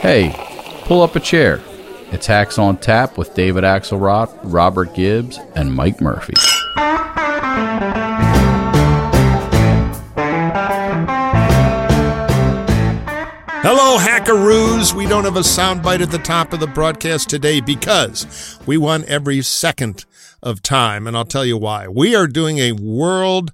Hey, pull up a chair. It's Hacks on Tap with David Axelrod, Robert Gibbs, and Mike Murphy. Hello, hackaroos. We don't have a soundbite at the top of the broadcast today because we won every second of time, and I'll tell you why. We are doing a world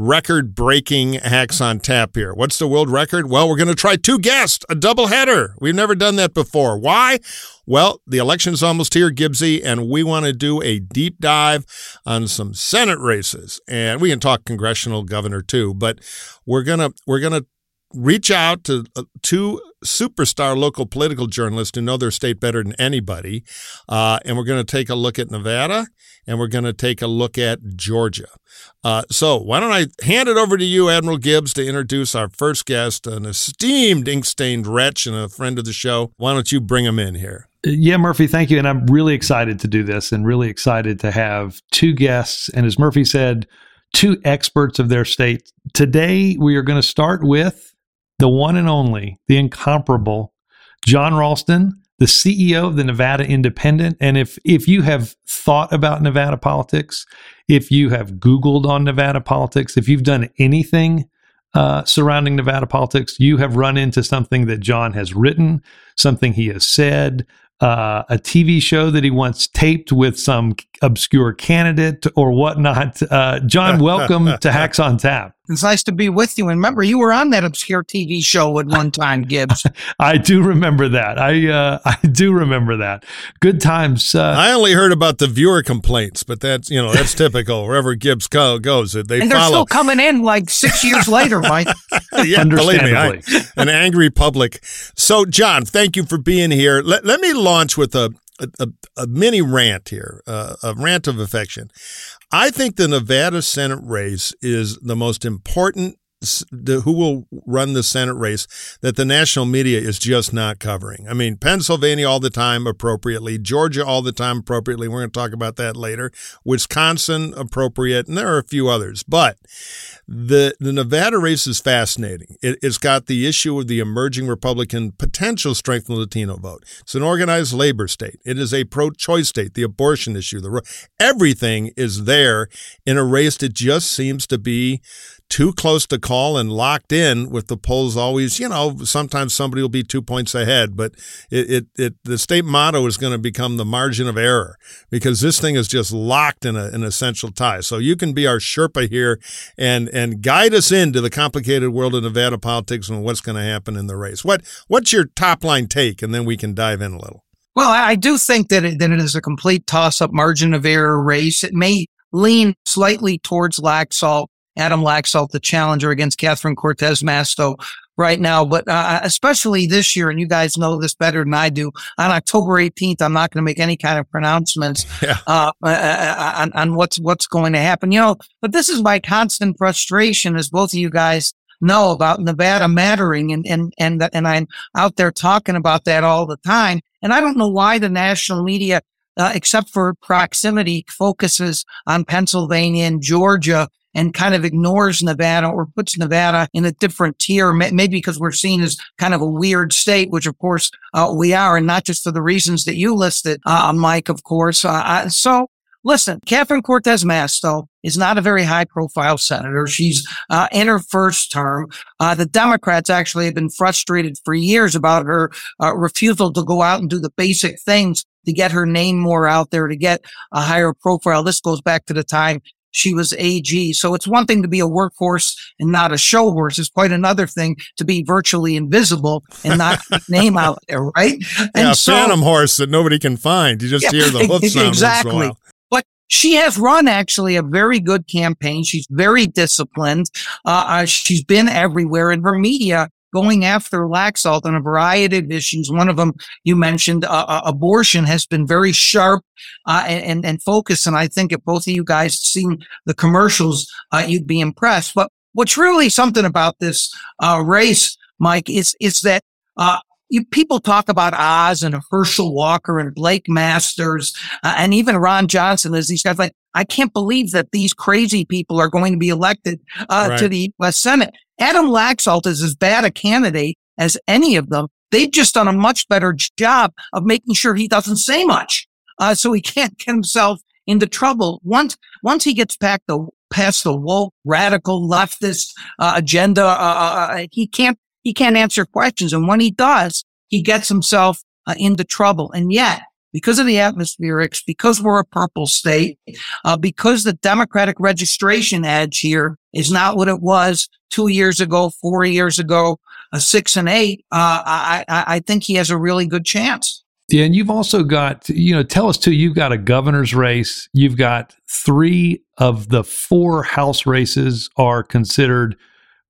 record breaking hacks on tap here. What's the world record? Well, we're going to try two guests, a double header. We've never done that before. Why? Well, the election's almost here, Gibbsy, and we want to do a deep dive on some Senate races. And we can talk congressional governor too, but we're going to we're going to reach out to uh, two superstar local political journalists who know their state better than anybody. Uh, and we're going to take a look at Nevada and we're going to take a look at Georgia. Uh, so, why don't I hand it over to you, Admiral Gibbs, to introduce our first guest, an esteemed ink stained wretch and a friend of the show. Why don't you bring him in here? Yeah, Murphy, thank you. And I'm really excited to do this and really excited to have two guests. And as Murphy said, two experts of their state. Today, we are going to start with the one and only, the incomparable Jon Ralston, the CEO of the Nevada Independent. And if if you have thought about Nevada politics, if you have Googled on Nevada politics, if you've done anything uh, surrounding Nevada politics, you have run into something that Jon has written, something he has said, uh, a TV show that he once taped with some obscure candidate or whatnot. Uh, Jon, welcome to Hacks on Tap. It's nice to be with you. And remember, you were on that obscure TV show at one time, Gibbs. I do remember that. I uh, I do remember that. Good times. Uh, I only heard about the viewer complaints, but that's you know that's typical. Wherever Gibbs go, goes, they and they're follow. still coming in like six years later, Mike. yeah, believe me, I, an angry public. So, Jon, thank you for being here. Let, let me launch with a a, a, mini rant here, uh, a rant of affection. I think the Nevada Senate race is the most important the, who will run the Senate race that the national media is just not covering. I mean, Pennsylvania all the time appropriately, Georgia all the time appropriately. We're going to talk about that later. Wisconsin appropriate, and there are a few others. But the the Nevada race is fascinating. It, has got the issue of the emerging Republican potential strength in the Latino vote. It's an organized labor state. It is a pro-choice state. The abortion issue, the everything is there in a race that just seems to be too close to call and locked in with the polls always, you know, sometimes somebody will be two points ahead, but it, it, it the state motto is going to become the margin of error because this thing is just locked in a, an essential tie. So you can be our Sherpa here and, and guide us into the complicated world of Nevada politics and what's going to happen in the race. What, what's your top line take? And then we can dive in a little. Well, I do think that it, that it is a complete toss up margin of error race. It may lean slightly towards Laxalt Adam Laxalt, the challenger against Catherine Cortez Masto right now. But uh, especially this year, and you guys know this better than I do, on October 18th, I'm not going to make any kind of pronouncements yeah. uh, uh, uh, on, on what's what's going to happen. You know, but this is my constant frustration, as both of you guys know about Nevada mattering, and and and and I'm out there talking about that all the time. And I don't know why the national media. Uh, except for proximity, focuses on Pennsylvania and Georgia and kind of ignores Nevada or puts Nevada in a different tier, maybe because we're seen as kind of a weird state, which of course uh, we are, and not just for the reasons that you listed, uh, Mike, of course. Uh, so listen, Catherine Cortez Masto is not a very high profile senator. She's uh, in her first term. Uh, the Democrats actually have been frustrated for years about her uh, refusal to go out and do the basic things to get her name more out there, to get a higher profile. This goes back to the time she was AG. So it's one thing to be a workhorse and not a show horse. It's quite another thing to be virtually invisible and not name out there, right? And yeah, so, phantom horse that nobody can find. You just yeah, hear the hoof sound exactly. But she has run actually a very good campaign. She's very disciplined. Uh, uh, she's been everywhere, and her media going after Laxalt on a variety of issues. One of them you mentioned, uh, uh, abortion has been very sharp uh, and and focused. And I think if both of you guys seen the commercials, uh, you'd be impressed. But what's really something about this uh, race, Mike, is is that. Uh, you, people talk about Oz and Herschel Walker and Blake Masters and even Ron Johnson as these guys like I can't believe that these crazy people are going to be elected uh, right. to the U.S. Senate. Adam Laxalt is as bad a candidate as any of them. They've just done a much better job of making sure he doesn't say much. Uh, so he can't get himself into trouble. Once, once he gets back the, past the woke, radical, leftist uh, agenda, uh, uh, uh, he can't, he can't answer questions. And when he does, he gets himself uh, into trouble. And yet, because of the atmospherics, because we're a purple state, uh, because the Democratic registration edge here is not what it was two years ago, four years ago, a six and eight, uh, I, I think he has a really good chance. Yeah, and you've also got, you know, tell us too, you've got a governor's race. You've got three of the four House races are considered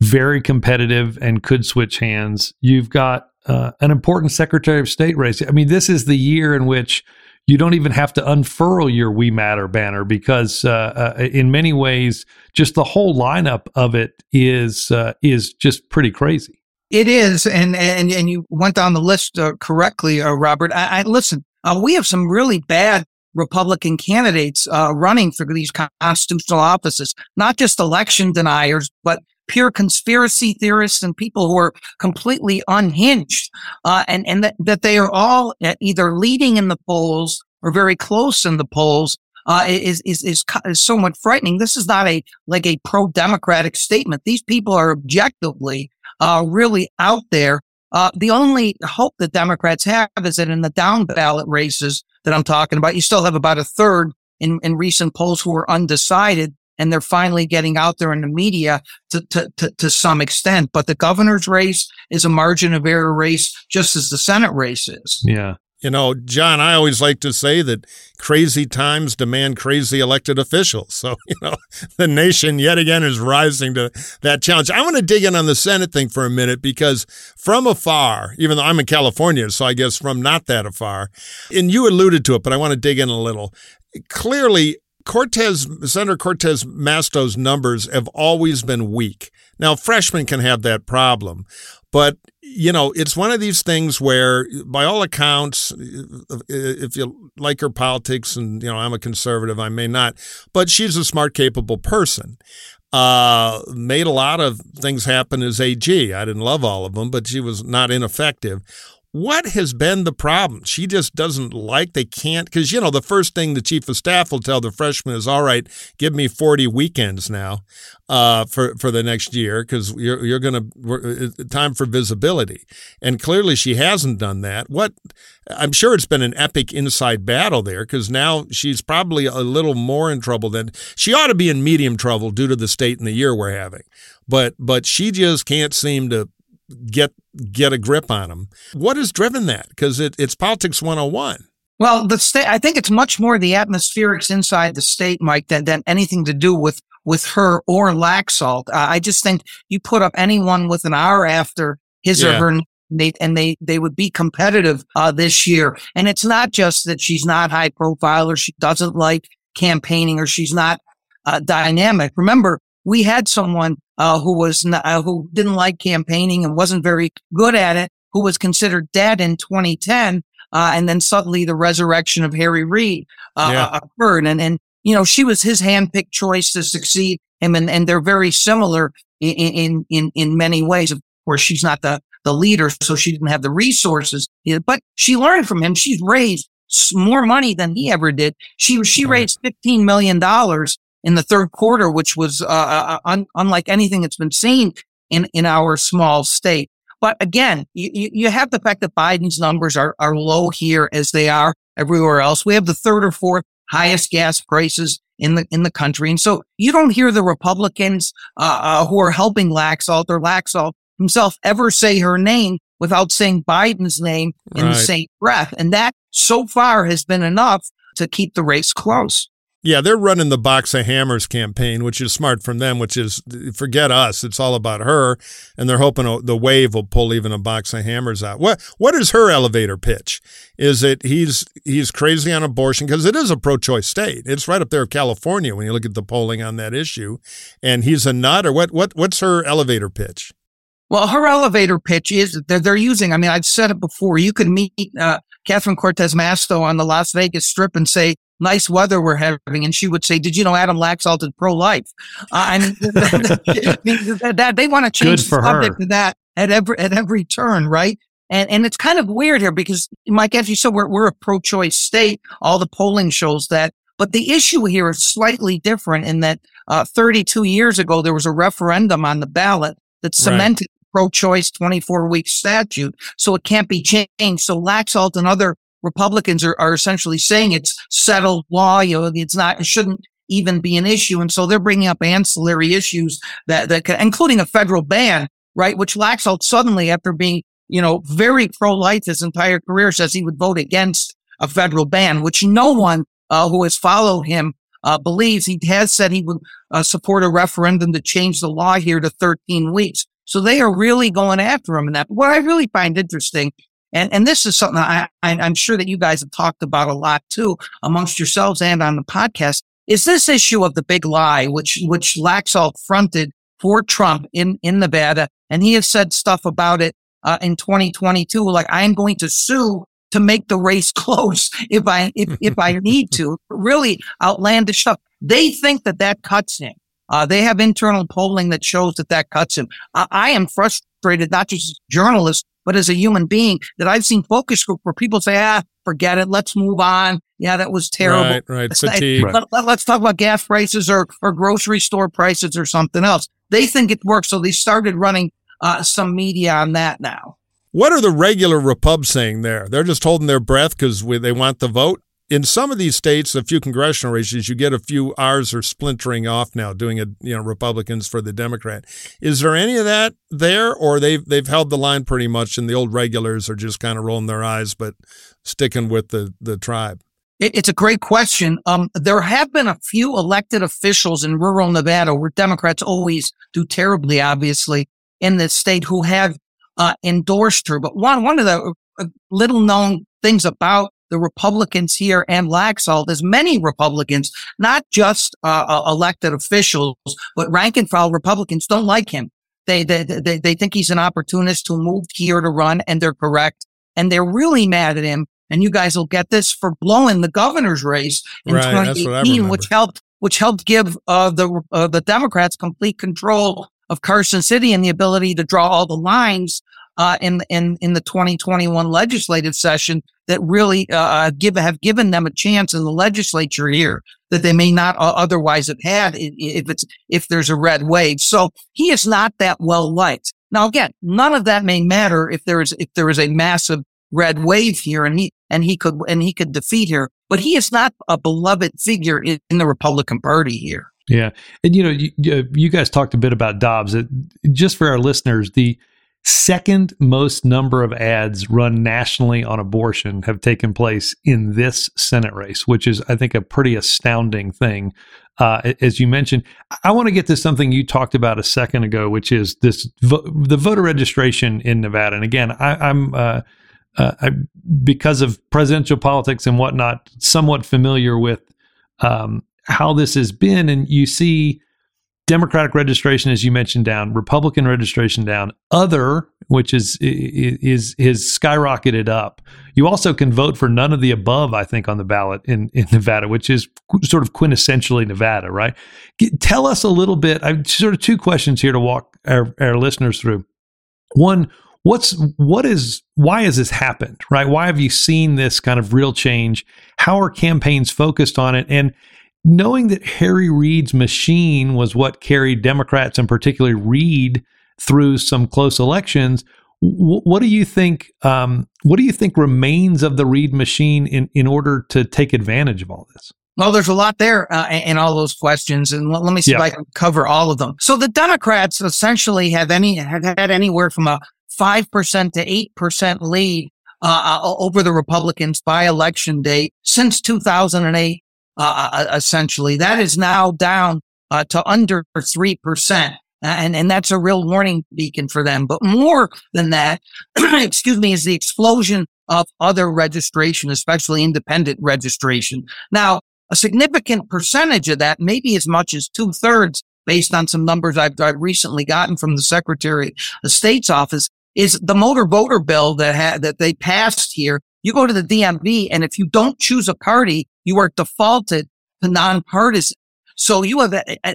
very competitive and could switch hands. You've got uh, an important Secretary of State race. I mean, this is the year in which you don't even have to unfurl your We Matter banner because, uh, uh, in many ways, just the whole lineup of it is uh, is just pretty crazy. It is, and and and you went down the list uh, correctly, Robert. I, I listen. we have some really bad Republican candidates running for these constitutional offices, not just election deniers, but pure conspiracy theorists and people who are completely unhinged, uh, and and that, that they are all either leading in the polls or very close in the polls. Uh, is, is, is, is somewhat frightening. This is not a, like a pro-democratic statement. These people are objectively, uh, really out there. Uh, the only hope that Democrats have is that in the down ballot races that I'm talking about, you still have about a third in, in recent polls who are undecided and they're finally getting out there in the media to, to, to, to, some extent. But the governor's race is a margin of error race, just as the Senate race is. Yeah. You know, Jon, I always like to say that crazy times demand crazy elected officials. So, you know, the nation yet again is rising to that challenge. I want to dig in on the Senate thing for a minute because from afar, even though I'm in California, so I guess from not that afar, and you alluded to it, but I want to dig in a little. Clearly, Cortez, Senator Cortez Masto's numbers have always been weak. Now, freshmen can have that problem, but you know, it's one of these things where, by all accounts, if you like her politics, and you know, I'm a conservative, I may not, but she's a smart, capable person. Uh, made a lot of things happen as AG. I didn't love all of them, but she was not ineffective. What has been the problem? She just doesn't like, they can't, because, you know, the first thing the chief of staff will tell the freshman is, all right, give me 40 weekends now uh, for, for the next year, because you're, you're going to, time for visibility. And clearly she hasn't done that. What, I'm sure it's been an epic inside battle there, because now she's probably a little more in trouble than, she ought to be in medium trouble due to the state and the year we're having. But, but she just can't seem to get get a grip on them. What has driven that? Because it, it's politics 101. Well, the state, I think it's much more the atmospherics inside the state, Mike, than, than anything to do with, with her or Laxalt. Uh, I just think you put up anyone with an R after his yeah. or her and they, and they, they would be competitive, uh, this year. And it's not just that she's not high profile or she doesn't like campaigning or she's not, uh, dynamic. Remember, we had someone uh, who was not, uh, who didn't like campaigning and wasn't very good at it, who was considered dead in 2010, uh, and then suddenly the resurrection of Harry Reid uh, yeah. occurred, and and you know she was his handpicked choice to succeed him, and and they're very similar in in in, in many ways. Of course, she's not the the leader, so she didn't have the resources, but she learned from him. She's raised more money than he ever did. She she raised fifteen million dollars in the third quarter, which was uh, uh, uh, un- unlike anything that's been seen in, in our small state. But again, you, you have the fact that Biden's numbers are, are low here as they are everywhere else. We have the third or fourth highest gas prices in the in the country, and so you don't hear the Republicans uh, uh, who are helping Laxalt or Laxalt himself ever say her name without saying Biden's name in right. the same breath, and that so far has been enough to keep the race close. Yeah, they're running the box of hammers campaign, which is smart from them, which is forget us. It's all about her. And they're hoping the wave will pull even a box of hammers out. What what is her elevator pitch? Is it he's he's crazy on abortion because it is a pro choice state. It's right up there with California when you look at the polling on that issue. And he's a nut or what what what's her elevator pitch? Well, her elevator pitch is they're, they're using, I mean, I've said it before. You could meet uh, Catherine Cortez Masto on the Las Vegas Strip and say, nice weather we're having. And she would say, did you know Adam Laxalt is pro-life? Uh, I mean, that, they want to change the subject her. to that at every, at every turn, right? And, and it's kind of weird here because Mike, as you said, we're, we're a pro-choice state. All the polling shows that. But the issue here is slightly different in that uh, 32 years ago, there was a referendum on the ballot that cemented right. pro-choice 24 week statute. So it can't be changed. So Laxalt and other Republicans are, are essentially saying it's settled law. You know, it's not, it shouldn't even be an issue. And so they're bringing up ancillary issues that, that can, including a federal ban, right? Which Laxalt suddenly, after being, you know, very pro-life his entire career, says he would vote against a federal ban, which no one uh, who has followed him uh, believes. He has said he would uh, support a referendum to change the law here to 13 weeks. So they are really going after him in that. What I really find interesting and, and this is something I, I, am sure that you guys have talked about a lot too amongst yourselves and on the podcast is this issue of the big lie, which, which Laxalt fronted for Trump in, in Nevada. And he has said stuff about it, uh, in 2022. Like, I am going to sue to make the race close if I, if, if I need to. Really outlandish stuff. They think that that cuts him. Uh, they have internal polling that shows that that cuts him. I, I am frustrated, not just as a journalist, but as a human being that I've seen focus group where people say, ah, forget it. Let's move on. Yeah, that was terrible. Right, right. Fatigue. Let, us let, talk about gas prices or, or grocery store prices or something else. They think it works. So they started running uh, some media on that now. What are the regular Repub saying there? They're just holding their breath because they want the vote? In some of these states, a few congressional races, you get a few R's are splintering off now, doing a you know Republicans for the Democrat. Is there any of that there, or they've they've held the line pretty much, and the old regulars are just kind of rolling their eyes, but sticking with the the tribe? It's a great question. Um, there have been a few elected officials in rural Nevada where Democrats always do terribly, obviously, in the state who have uh, endorsed her. But one one of the uh, little known things about the Republicans here and Laxalt, as many Republicans, not just uh, uh, elected officials, but rank and file Republicans don't like him. They, they, they, they think he's an opportunist who moved here to run and they're correct. And they're really mad at him. And you guys will get this for blowing the governor's race in right, 2018, which helped, which helped give, uh, the, uh, the Democrats complete control of Carson City and the ability to draw all the lines uh, in in in the 2021 legislative session that really uh, uh, give have given them a chance in the legislature here that they may not otherwise have had if it's if there's a red wave. So he is not that well liked. Now again, none of that may matter if there is if there is a massive red wave here and he and he could and he could defeat here, but he is not a beloved figure in, in the Republican Party here. Yeah, and you know, you, you guys talked a bit about Dobbs. Just for our listeners, the second most number of ads run nationally on abortion have taken place in this Senate race, which is, I think, a pretty astounding thing. Uh, as you mentioned, I want to get to something you talked about a second ago, which is this vo- the voter registration in Nevada. And again, I, am uh, uh, I, because of presidential politics and whatnot, somewhat familiar with um, how this has been, and you see Democratic registration, as you mentioned, down. Republican registration down. Other, which is is is skyrocketed up. You also can vote for none of the above. I think on the ballot in in Nevada, which is sort of quintessentially Nevada, right? Tell us a little bit. I've sort of two questions here to walk our, our listeners through. One, what's what is why has this happened right why have you seen this kind of real change how are campaigns focused on it and knowing that Harry Reid's machine was what carried Democrats and particularly Reid through some close elections, w- what do you think? Um, what do you think remains of the Reid machine in in order to take advantage of all this? Well, there's a lot there uh, in all those questions, and let, let me see if I can cover all of them. So the Democrats essentially have any have had anywhere from a five percent to eight percent lead uh, uh over the Republicans by election day since 2008 uh, uh, essentially. That is now down uh, to under 3%. And, and that's a real warning beacon for them. But more than that, excuse me, is the explosion of other registration, especially independent registration. Now, a significant percentage of that, maybe as much as two thirds, based on some numbers I've, I've, recently gotten from the Secretary of State's office, is the motor voter bill that had, that they passed here. You go to the DMV and if you don't choose a party, you are defaulted to nonpartisan. So you have,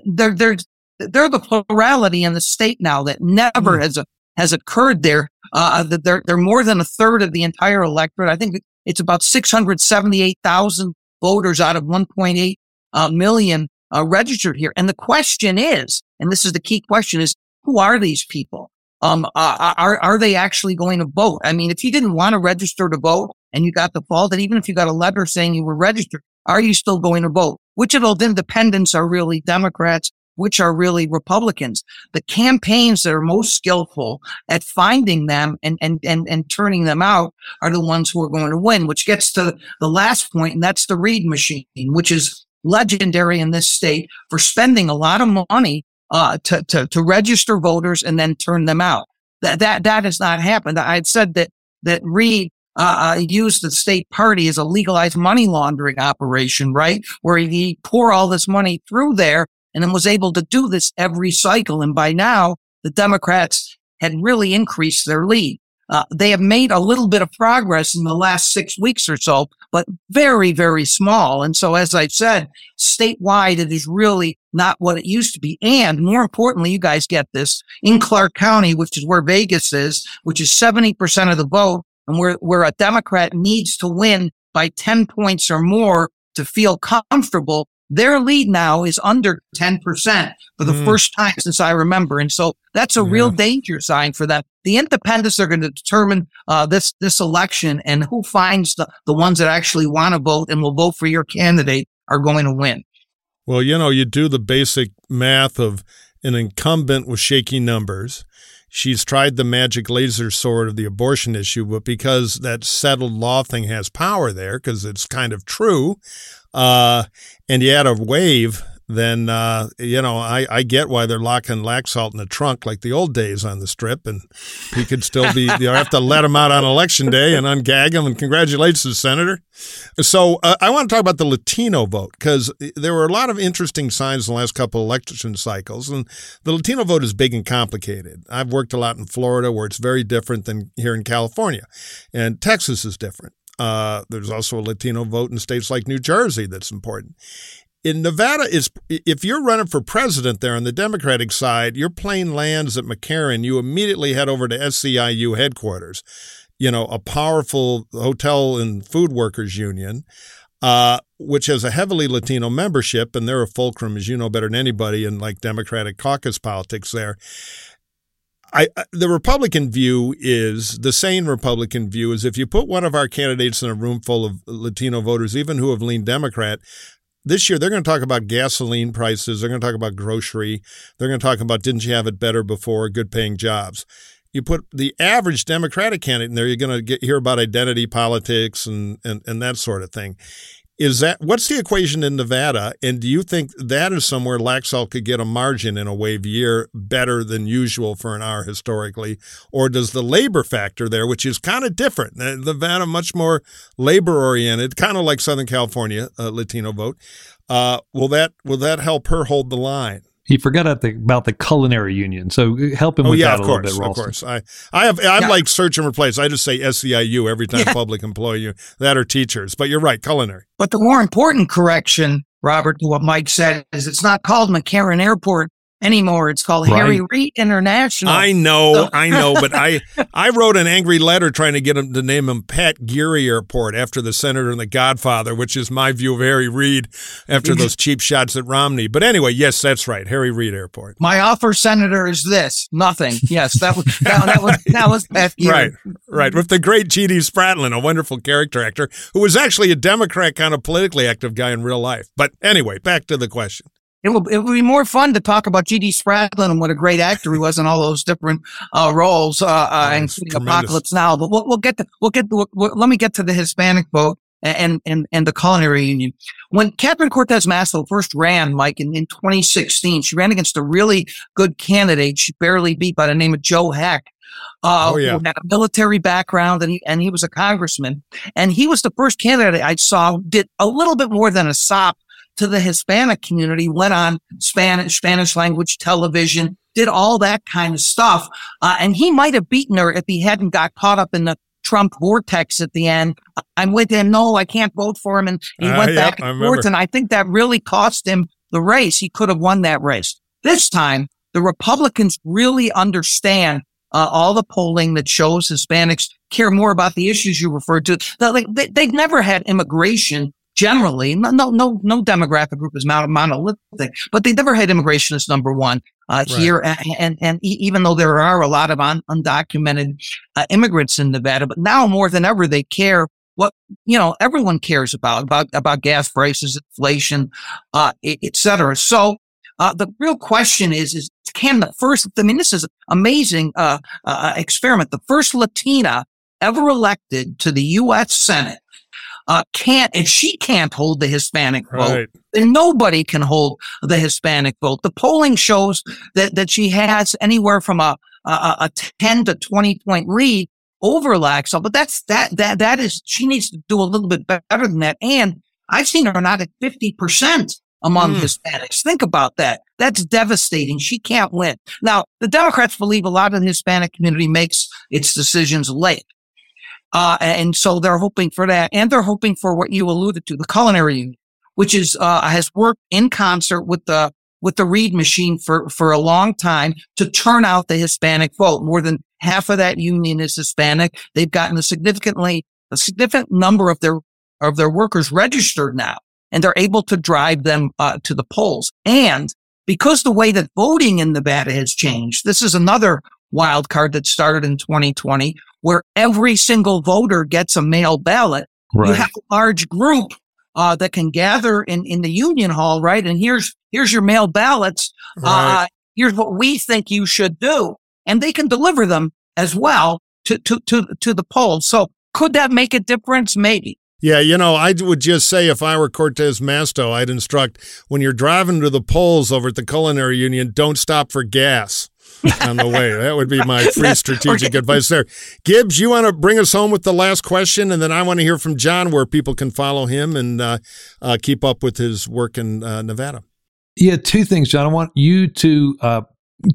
they're, they're, they're the plurality in the state now that never mm. has, has occurred there Uh, that they're they're more than a third of the entire electorate. I think it's about 678,000 voters out of 1.8 uh, million uh, registered here. And the question is, and this is the key question: is who are these people? Um, uh, are are they actually going to vote? I mean, if you didn't want to register to vote and you got the fault, and even if you got a letter saying you were registered, are you still going to vote? Which of those independents are really Democrats? Which are really Republicans? The campaigns that are most skillful at finding them and, and, and, and turning them out are the ones who are going to win, which gets to the last point, and that's the Reid machine, which is legendary in this state for spending a lot of money uh, to, to, to register voters and then turn them out. That, that, that has not happened. I had said that, that Reid uh, uh, used the state party as a legalized money laundering operation, right? Where he pour all this money through there and then was able to do this every cycle. And by now, the Democrats had really increased their lead. Uh, they have made a little bit of progress in the last six weeks or so, but very, very small. And so, as I said, statewide, it is really not what it used to be. And more importantly, you guys get this in Clark County, which is where Vegas is, which is 70% of the vote and where, where a Democrat needs to win by 10 points or more to feel comfortable, their lead now is under 10% for the mm. first time since I remember. And so that's a yeah. real danger sign for them. The independents are going to determine uh, this, this election and who finds the, the ones that actually want to vote and will vote for your candidate are going to win. Well, you know, you do the basic math of an incumbent with shaky numbers she's tried the magic laser sword of the abortion issue, but because that settled law thing has power there, because it's kind of true, uh, and you a wave then uh, you know I, I get why they're locking Laxalt in the trunk like the old days on the strip, and he could still be. you have to let him out on election day and ungag him. And congratulations, Senator. So uh, I want to talk about the Latino vote because there were a lot of interesting signs in the last couple election cycles, and the Latino vote is big and complicated. I've worked a lot in Florida where it's very different than here in California, and Texas is different. Uh, there's also a Latino vote in states like New Jersey that's important in Nevada is if you're running for president there on the Democratic side, your plane lands at McCarran, you immediately head over to SEIU headquarters. You know, a powerful hotel and food workers union, uh, which has a heavily Latino membership, and they're a fulcrum, as you know better than anybody, in like Democratic caucus politics there. I, the Republican view is the sane Republican view is if you put one of our candidates in a room full of Latino voters, even who have leaned Democrat, this year they're going to talk about gasoline prices. They're going to talk about grocery. They're going to talk about didn't you have it better before? Good paying jobs. You put the average Democratic candidate in there, you're going to get, hear about identity politics and, and, and that sort of thing. Is that what's the equation in Nevada? And do you think that is somewhere Laxalt could get a margin in a wave year better than usual for an hour historically? Or does the labor factor there, which is kind of different, Nevada much more labor oriented, kind of like Southern California, uh, Latino vote, uh, will that will that help her hold the line? He forgot about the, about the culinary union, so uh, help him oh, with yeah, that of a course, little bit. Of course, I, I have, I'm yeah. like search and replace. I just say SEIU every time yeah. public employee that are teachers. But you're right, culinary. But the more important correction, Robert, to what Mike said, is it's not called McCarran Airport anymore. It's called right. Harry Reid International. I know, so. I know, but I I wrote an angry letter trying to get him to name him Pat Geary Airport after the senator and the Godfather, which is my view of Harry Reid after those cheap shots at Romney. But anyway, yes, that's right, Harry Reid Airport. My offer, Senator, is this: nothing. Yes, that was that, that was that was Pat Geary. Right, right, with the great G.D. Spradlin, a wonderful character actor who was actually a Democrat, kind of politically active guy in real life. But anyway, back to the question it will it will be more fun to talk about G.D. Spradlin and what a great actor he was in all those different uh, roles, uh, uh, oh, including Apocalypse Now. But we'll, we'll get to we'll get to, we'll, we'll, let me get to the Hispanic vote and and and the culinary union. When Catherine Cortez Masto first ran, Mike, in, in 2016, she ran against a really good candidate. She barely beat by the name of Joe Heck. Uh, oh, yeah. who had a military background and he, and he was a congressman. And he was the first candidate I saw did a little bit more than a sop to the Hispanic community, went on Spanish, Spanish language television, did all that kind of stuff. Uh, and he might have beaten her if he hadn't got caught up in the Trump vortex at the end. I'm with him. No, I can't vote for him. And he uh, went back and forth. And I think that really cost him the race. He could have won that race. This time, the Republicans really understand uh, all the polling that shows Hispanics care more about the issues you referred to. Like they, they've never had immigration generally. No, no, no, no demographic group is monolithic, but they never had immigration as number one uh, right. here. And, and, and even though there are a lot of un, undocumented uh, immigrants in Nevada, but now more than ever, they care what, you know, everyone cares about, about, about gas prices, inflation, uh, et cetera. So, uh, the real question is, is can the first, I mean, this is amazing, uh, uh, experiment. The first Latina ever elected to the U.S. Senate uh, can't, if she can't hold the Hispanic vote, right. then nobody can hold the Hispanic vote. The polling shows that, that she has anywhere from a, a, a 10 to 20 point lead over Laxalt, but that's, that, that, that is, she needs to do a little bit better than that. And I've seen her not at 50% among mm. Hispanics. Think about that. That's devastating. She can't win. Now, the Democrats believe a lot of the Hispanic community makes its decisions late. Uh, and so they're hoping for that. And they're hoping for what you alluded to, the culinary union, which is, uh, has worked in concert with the, with the Reid machine for, for a long time to turn out the Hispanic vote. More than half of that union is Hispanic. They've gotten a significantly, a significant number of their, of their workers registered now, and they're able to drive them, uh, to the polls. And because the way that voting in Nevada has changed, this is another wild card that started in 2020 where every single voter gets a mail ballot. Right. You have a large group uh, that can gather in, in the union hall, right? And here's here's your mail ballots. Right. Uh, here's what we think you should do, and they can deliver them as well to to to to the polls. So could that make a difference? Maybe. Yeah, you know, I would just say if I were Cortez Masto, I'd instruct when you're driving to the polls over at the Culinary Union, don't stop for gas on the way. That would be my free strategic okay. advice there. Gibbs, you want to bring us home with the last question, and then I want to hear from Jon where people can follow him and uh, uh, keep up with his work in uh, Nevada. Yeah, two things, Jon. I want you to uh,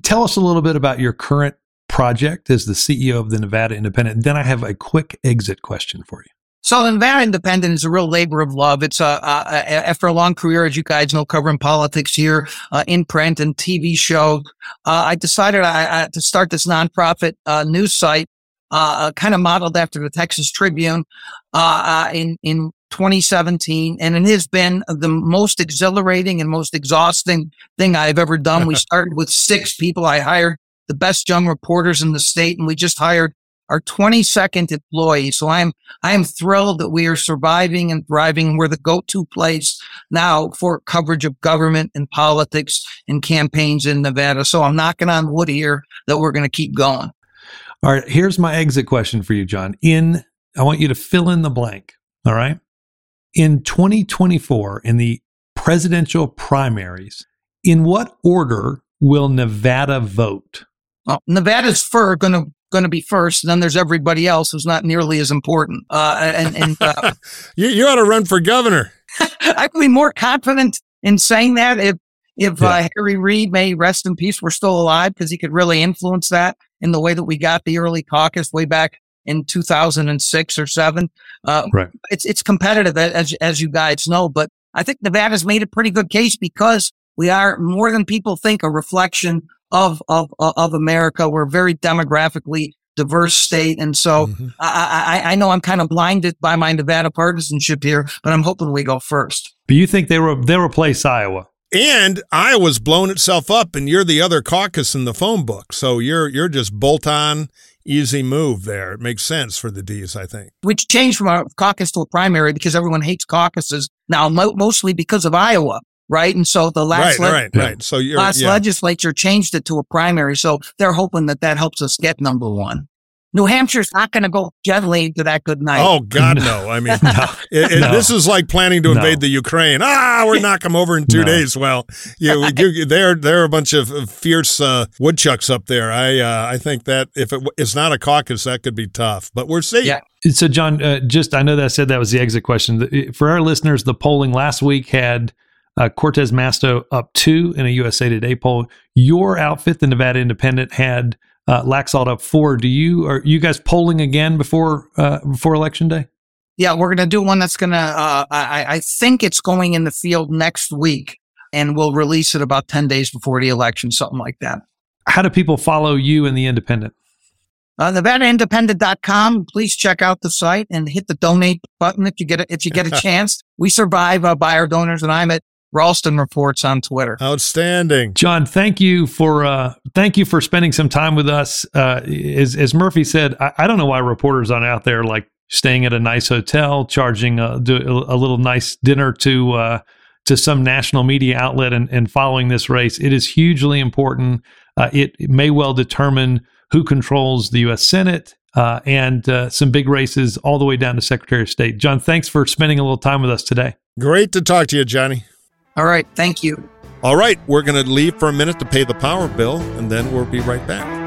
tell us a little bit about your current project as the CEO of the Nevada Independent. Then I have a quick exit question for you. So Nevada Independent is a real labor of love. It's a, uh, after a long career, as you guys know, covering politics here uh, in print and TV show, uh, I decided I, I, to start this nonprofit uh, news site, uh, uh, kind of modeled after the Texas Tribune, in in 2017, and it has been the most exhilarating and most exhausting thing I've ever done. we started with six people. I hired the best young reporters in the state, and we just hired our 22nd employee. So I'm, I am thrilled that we are surviving and thriving. We're the go-to place now for coverage of government and politics and campaigns in Nevada. So I'm knocking on wood here that we're going to keep going. All right. Here's my exit question for you, Jon. In, I want you to fill in the blank. All right. In 2024, in the presidential primaries, in what order will Nevada vote? Well, Nevada's for going to going to be first. And then there's everybody else who's not nearly as important. Uh, and, and uh, you, you ought to run for governor. I could be more confident in saying that if if yeah. uh, Harry Reid may rest in peace were still alive because he could really influence that in the way that we got the early caucus way back in 2006 or seven. Uh, right. It's it's competitive as as you guys know, but I think Nevada's made a pretty good case because we are more than people think a reflection of, of, of America. We're a very demographically diverse state. And so mm-hmm. I, I, I know I'm kind of blinded by my Nevada partisanship here, but I'm hoping we go first. But you think they will they'll replace Iowa? And Iowa's blown itself up, and you're the other caucus in the phone book. So you're you're just bolt on, easy move there. It makes sense for the D's, I think. Which changed from a caucus to a primary because everyone hates caucuses now, mo- mostly because of Iowa right? And so the last right, le- right, right. So last yeah. legislature changed it to a primary, so they're hoping that that helps us get number one. New Hampshire's not going to go gently to that good night. Oh God, no! I mean, no. It, it, no. this is like planning to invade no. the Ukraine. Ah, we're knock them over in two days. Well, yeah, you, they're they're a bunch of fierce uh, woodchucks up there. I uh, I think that if it, it's not a caucus, that could be tough. But we're seeing. Yeah. So, Jon, uh, just I know that I said that was the exit question. For our listeners, the polling last week had uh, Cortez Masto up two in a USA Today poll. Your outfit, the Nevada Independent, had uh, Laxalt up four. Do you are you guys polling again before uh, before election day? Yeah, we're gonna do one that's gonna. Uh, I, I think it's going in the field next week, and we'll release it about ten days before the election, something like that. How do people follow you and the Independent? Uh, NevadaIndependent.com. Please check out the site and hit the donate button if you get a, if you get a chance. We survive uh, by our donors, and I'm at Ralston Reports on Twitter. Outstanding, Jon. Thank you for uh, thank you for spending some time with us. Uh, as, as Murphy said, I, I don't know why reporters aren't out there like staying at a nice hotel, charging a, a little nice dinner to uh, to some national media outlet, and, and following this race. It is hugely important. Uh, it, it may well determine who controls the U.S. Senate. Uh, and uh, some big races all the way down to Secretary of State. Jon, thanks for spending a little time with us today. Great to talk to you, Johnny. All right. Thank you. All right. We're going to leave for a minute to pay the power bill, and then we'll be right back.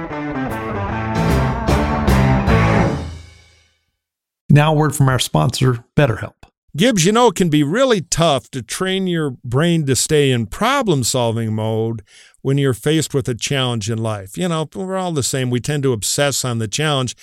Now, a word from our sponsor, BetterHelp. Gibbs, you know, it can be really tough to train your brain to stay in problem solving mode when you're faced with a challenge in life. You know, we're all the same. We tend to obsess on the challenge.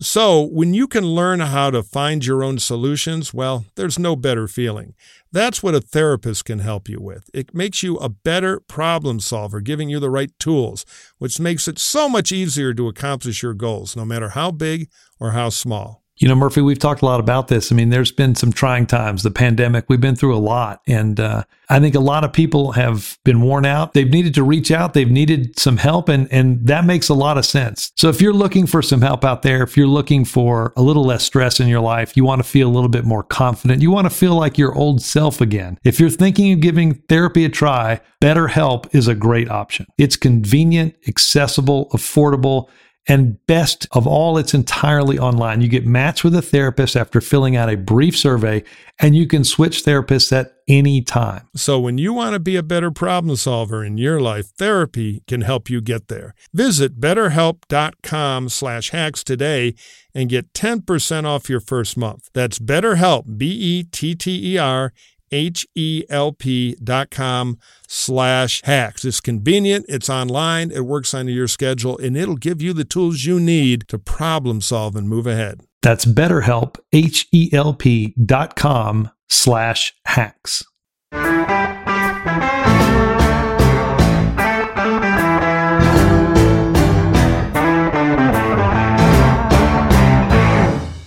So, when you can learn how to find your own solutions, well, there's no better feeling. That's what a therapist can help you with. It makes you a better problem solver, giving you the right tools, which makes it so much easier to accomplish your goals, no matter how big or how small. You know, Murphy, we've talked a lot about this. I mean, there's been some trying times, the pandemic, we've been through a lot. And uh, I think a lot of people have been worn out. They've needed to reach out, they've needed some help, and, and that makes a lot of sense. So if you're looking for some help out there, if you're looking for a little less stress in your life, you want to feel a little bit more confident, you want to feel like your old self again. If you're thinking of giving therapy a try, BetterHelp is a great option. It's convenient, accessible, affordable and best of all, it's entirely online. You get matched with a therapist after filling out a brief survey, and you can switch therapists at any time. So, when you want to be a better problem solver in your life, therapy can help you get there. Visit betterhelp.com slash hacks today and get 10% off your first month. That's BetterHelp, B E T T E R H-E-L-P dot com slash hacks. It's convenient, it's online, it works on your schedule, and it'll give you the tools you need to problem solve and move ahead. That's BetterHelp, H-E-L-P dot com slash hacks.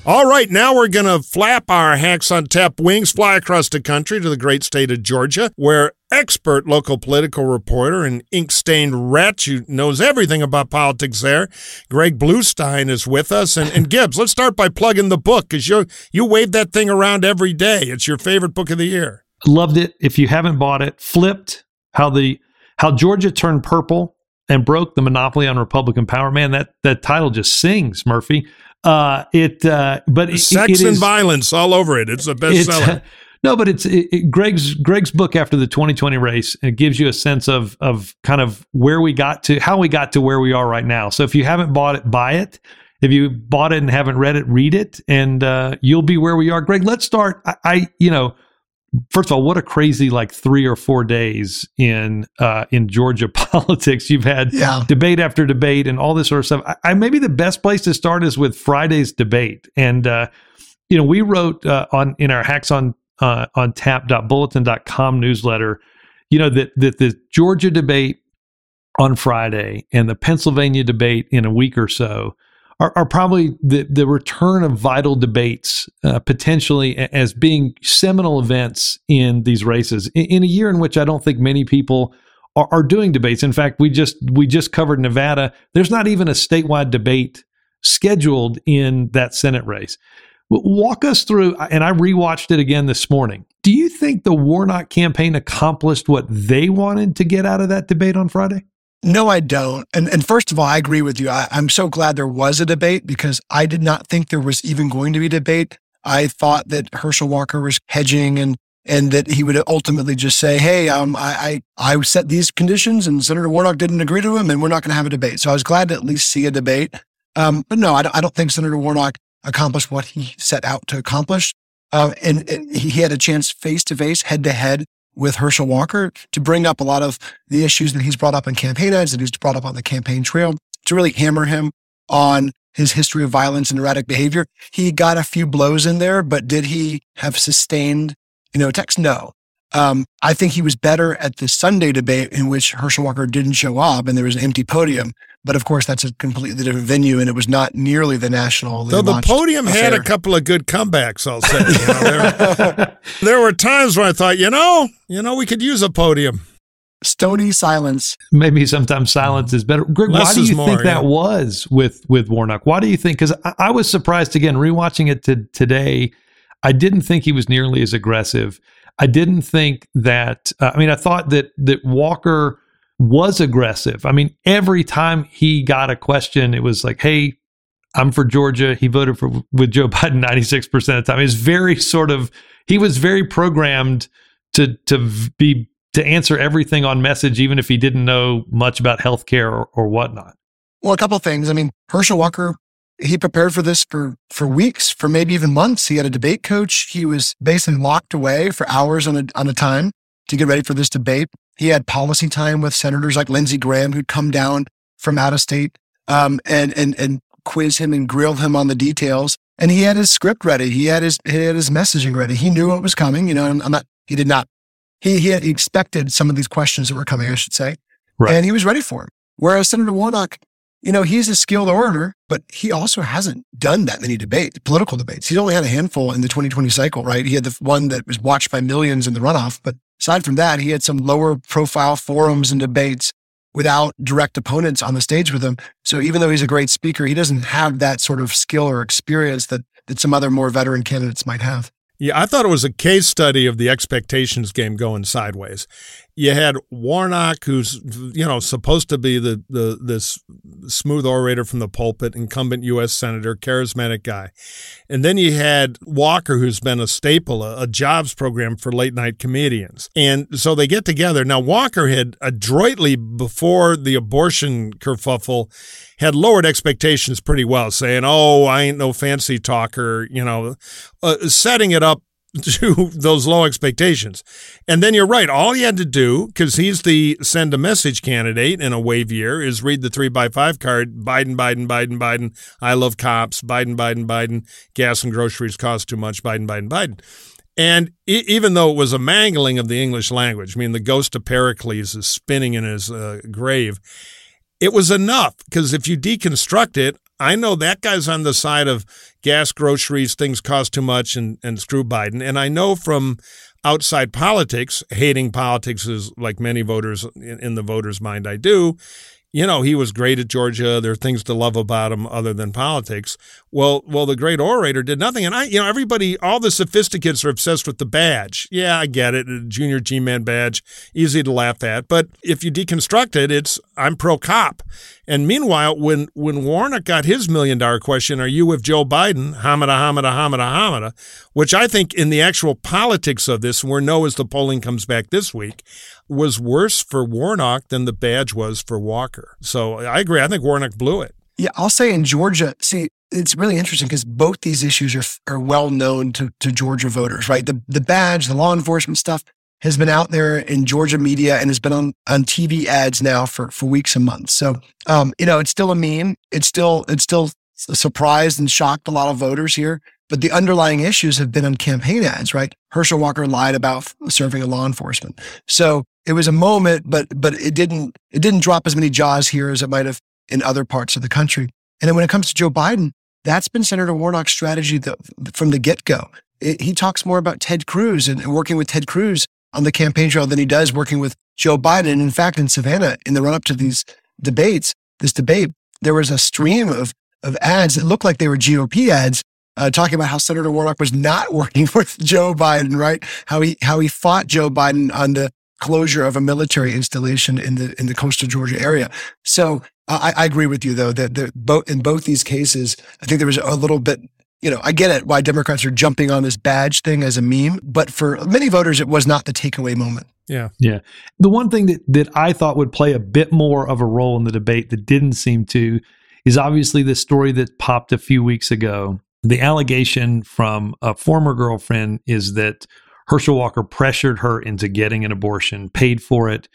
All right, now we're going to flap our hacks on tap wings, fly across the country to the great state of Georgia, where expert local political reporter and ink stained wretch who knows everything about politics there, Greg Bluestein, is with us. And, and Gibbs, let's start by plugging the book because you you wave that thing around every day. It's your favorite book of the year. Loved it. If you haven't bought it, flipped how the how Georgia turned purple and broke the monopoly on Republican power. Man, that that title just sings, Murphy. Uh, it, uh, but it, sex it and is, violence all over it. It's a bestseller. no, but it's it, Greg's Greg's book after the 2020 race. It gives you a sense of of kind of where we got to, how we got to where we are right now. So if you haven't bought it, buy it. If you bought it and haven't read it, read it, and uh, you'll be where we are. Greg, let's start. I, I you know first of all, what a crazy like three or four days in uh, in Georgia politics. You've had yeah. debate after debate and all this sort of stuff. I, I, maybe the best place to start is with Friday's debate, and uh, you know we wrote uh, on in our hacks on uh, on tap.bulletin.com newsletter, you know that that the Georgia debate on Friday and the Pennsylvania debate in a week or so are, are probably the, the return of vital debates uh, potentially as being seminal events in these races in, in, a year in which I don't think many people are, are doing debates. In fact, we just we just covered Nevada. There's not even a statewide debate scheduled in that Senate race. Walk us through, and I rewatched it again this morning. Do you think the Warnock campaign accomplished what they wanted to get out of that debate on Friday? No, I don't. And and first of all, I agree with you. I, am so glad there was a debate because I did not think there was even going to be debate. I thought that Herschel Walker was hedging and and that he would ultimately just say, "Hey, um, I I, I set these conditions, and Senator Warnock didn't agree to them, and we're not going to have a debate." So I was glad to at least see a debate. Um, but no, I don't, I don't think Senator Warnock accomplished what he set out to accomplish. Uh, and, and he had a chance face to face, head to head with Herschel Walker to bring up a lot of the issues that he's brought up in campaign ads that he's brought up on the campaign trail to really hammer him on his history of violence and erratic behavior. He got a few blows in there, but did he have sustained, you know, attacks? No. Um, I think he was better at the Sunday debate in which Herschel Walker didn't show up and there was an empty podium. But of course, that's a completely different venue, and it was not nearly the national. Though the podium affair. had a couple of good comebacks, I'll say. You know, there, there were times where I thought, you know, you know, we could use a podium. Stony silence. Maybe sometimes silence is better. Greg, Less why do you more, think yeah. that was with with Warnock? Why do you think? Because I, I, was surprised again rewatching it to, today. I didn't think he was nearly as aggressive. I didn't think that. Uh, I mean, I thought that that Walker was aggressive. I mean, every time he got a question, it was like, "Hey, I'm for Georgia." He voted for with Joe Biden 96 percent of the time. He's very sort of he was very programmed to to be to answer everything on message, even if he didn't know much about healthcare or, or whatnot. Well, a couple things. I mean, Herschel Walker he prepared for this for for weeks, for maybe even months. He had a debate coach. He was basically locked away for hours on a on a time to get ready for this debate. He had policy time with senators like Lindsey Graham, who'd come down from out of state um, and and and quiz him and grill him on the details. And he had his script ready. He had his he had his messaging ready. He knew what was coming. You know, I'm, I'm not. He did not. He he, had, he expected some of these questions that were coming. I should say, right. and he was ready for them. Whereas Senator Warnock you know, he's a skilled orator, but he also hasn't done that many debates, political debates. He's only had a handful in the 2020 cycle, right? He had the one that was watched by millions in the runoff. But aside from that, he had some lower profile forums and debates without direct opponents on the stage with him. So even though he's a great speaker, he doesn't have that sort of skill or experience that, that some other more veteran candidates might have. Yeah, I thought it was a case study of the expectations game going sideways you had Warnock, who's you know supposed to be the the this smooth orator from the pulpit, incumbent U.S. senator, charismatic guy, and then you had Walker, who's been a staple, a, a jobs program for late night comedians, and so they get together. Now Walker had adroitly before the abortion kerfuffle had lowered expectations pretty well, saying, "Oh, I ain't no fancy talker," you know, uh, setting it up to those low expectations. And then you're right. All he had to do, because he's the send a message candidate in a wave year, is read the three by five card Biden, Biden, Biden, Biden. I love cops. Biden, Biden, Biden. Gas and groceries cost too much. Biden, Biden, Biden. And even though it was a mangling of the English language, I mean, the ghost of Pericles is spinning in his uh, grave, it was enough because if you deconstruct it, I know that guy's on the side of gas, groceries, things cost too much, and, and screw Biden. And I know from outside politics, hating politics is like many voters in, in the voters' mind I do, you know, he was great at Georgia. There are things to love about him other than politics. Well, well, the great orator did nothing. And I, you know, everybody, all the sophisticates are obsessed with the badge. Yeah, I get it. A junior G man badge, easy to laugh at. But if you deconstruct it, it's I'm pro cop. And meanwhile, when when Warnock got his million dollar question, "Are you with Joe Biden?" Hamada, Hamada, Hamada, Hamada, which I think in the actual politics of this, where no as the polling comes back this week, was worse for Warnock than the badge was for Walker. So I agree. I think Warnock blew it. Yeah, I'll say in Georgia, see, it's really interesting because both these issues are are well known to, to Georgia voters, right? The the badge, the law enforcement stuff has been out there in Georgia media and has been on, on TV ads now for, for weeks and months. So, um, you know, it's still a meme. It's still, it's still surprised and shocked a lot of voters here. But the underlying issues have been on campaign ads, right? Herschel Walker lied about serving in law enforcement. So it was a moment, but but it didn't it didn't drop as many jaws here as it might have in other parts of the country. And then when it comes to Joe Biden, that's been Senator Warnock's strategy the, from the get go. He talks more about Ted Cruz and working with Ted Cruz on the campaign trail than he does working with Joe Biden. In fact, in Savannah, in the run up to these debates, this debate, there was a stream of of ads that looked like they were GOP ads uh, talking about how Senator Warnock was not working with Joe Biden, right? How he how he fought Joe Biden on the closure of a military installation in the in the coastal Georgia area. So I, I agree with you though that the, both in both these cases, I think there was a little bit. You know, I get it why Democrats are jumping on this badge thing as a meme, but for many voters, it was not the takeaway moment. Yeah. Yeah. The one thing that, that I thought would play a bit more of a role in the debate that didn't seem to is obviously the story that popped a few weeks ago. The allegation from a former girlfriend is that Herschel Walker pressured her into getting an abortion, paid for it.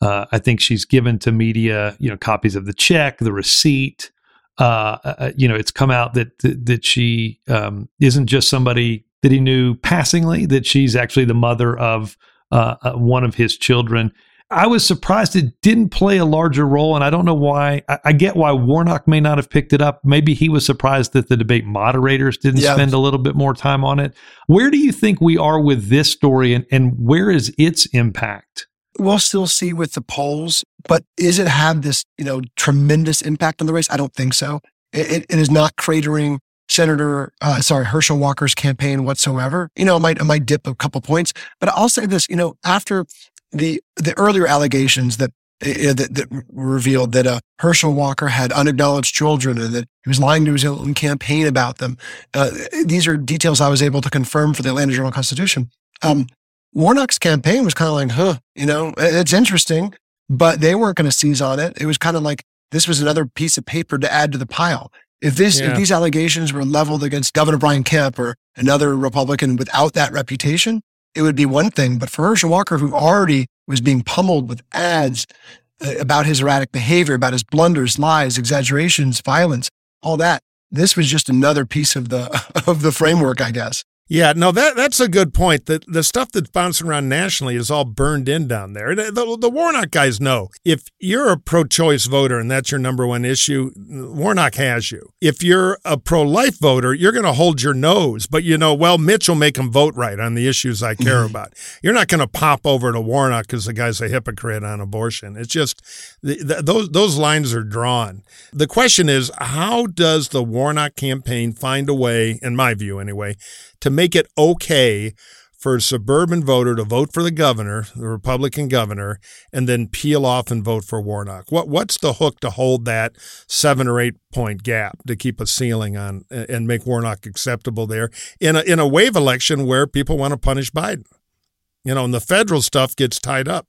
Uh, I think she's given to media, you know, copies of the check, the receipt. Uh, uh, uh you know, it's come out that that, that she um, isn't just somebody that he knew passingly; that she's actually the mother of uh, one of his children. I was surprised it didn't play a larger role, and I don't know why. I, I, get why Warnock may not have picked it up. Maybe he was surprised that the debate moderators didn't yeah. spend a little bit more time on it. Where do you think we are with this story, and, and where is its impact? We'll still see with the polls, but is it have this you know tremendous impact on the race? I don't think so. it, it is not cratering Senator, uh, sorry, Herschel Walker's campaign whatsoever. You know, it might, it might dip a couple points, but I'll say this, you know, after the, the earlier allegations that, uh, that, that revealed that uh, Herschel Walker had unacknowledged children and that he was lying to his own campaign about them. Uh, these are details I was able to confirm for the Atlanta Journal Constitution. Um, Warnock's campaign was kind of like, huh, you know, it's interesting, but they weren't going to seize on it. It was kind of like this was another piece of paper to add to the pile. If this, yeah. if these allegations were leveled against Governor Brian Kemp or another Republican without that reputation, it would be one thing. But for Herschel Walker, who already was being pummeled with ads uh, about his erratic behavior, about his blunders, lies, exaggerations, violence, all that, this was just another piece of the of the framework, I guess. Yeah, no, that that's a good point. The the stuff that's bouncing around nationally is all burned in down there. The, the, the Warnock guys know if you're a pro-choice voter and that's your number one issue, Warnock has you. If you're a pro-life voter, you're going to hold your nose, but you know, well, Mitch will make them vote right on the issues I care about. You're not going to pop over to Warnock because the guy's a hypocrite on abortion. It's just the, those those lines are drawn. The question is, how does the Warnock campaign find a way, in my view anyway? To make it okay for a suburban voter to vote for the governor, the Republican governor, and then peel off and vote for Warnock? What what's the hook to hold that seven or eight point gap to keep a ceiling on and make Warnock acceptable there in a in a wave election where people want to punish Biden? You know, and the federal stuff gets tied up.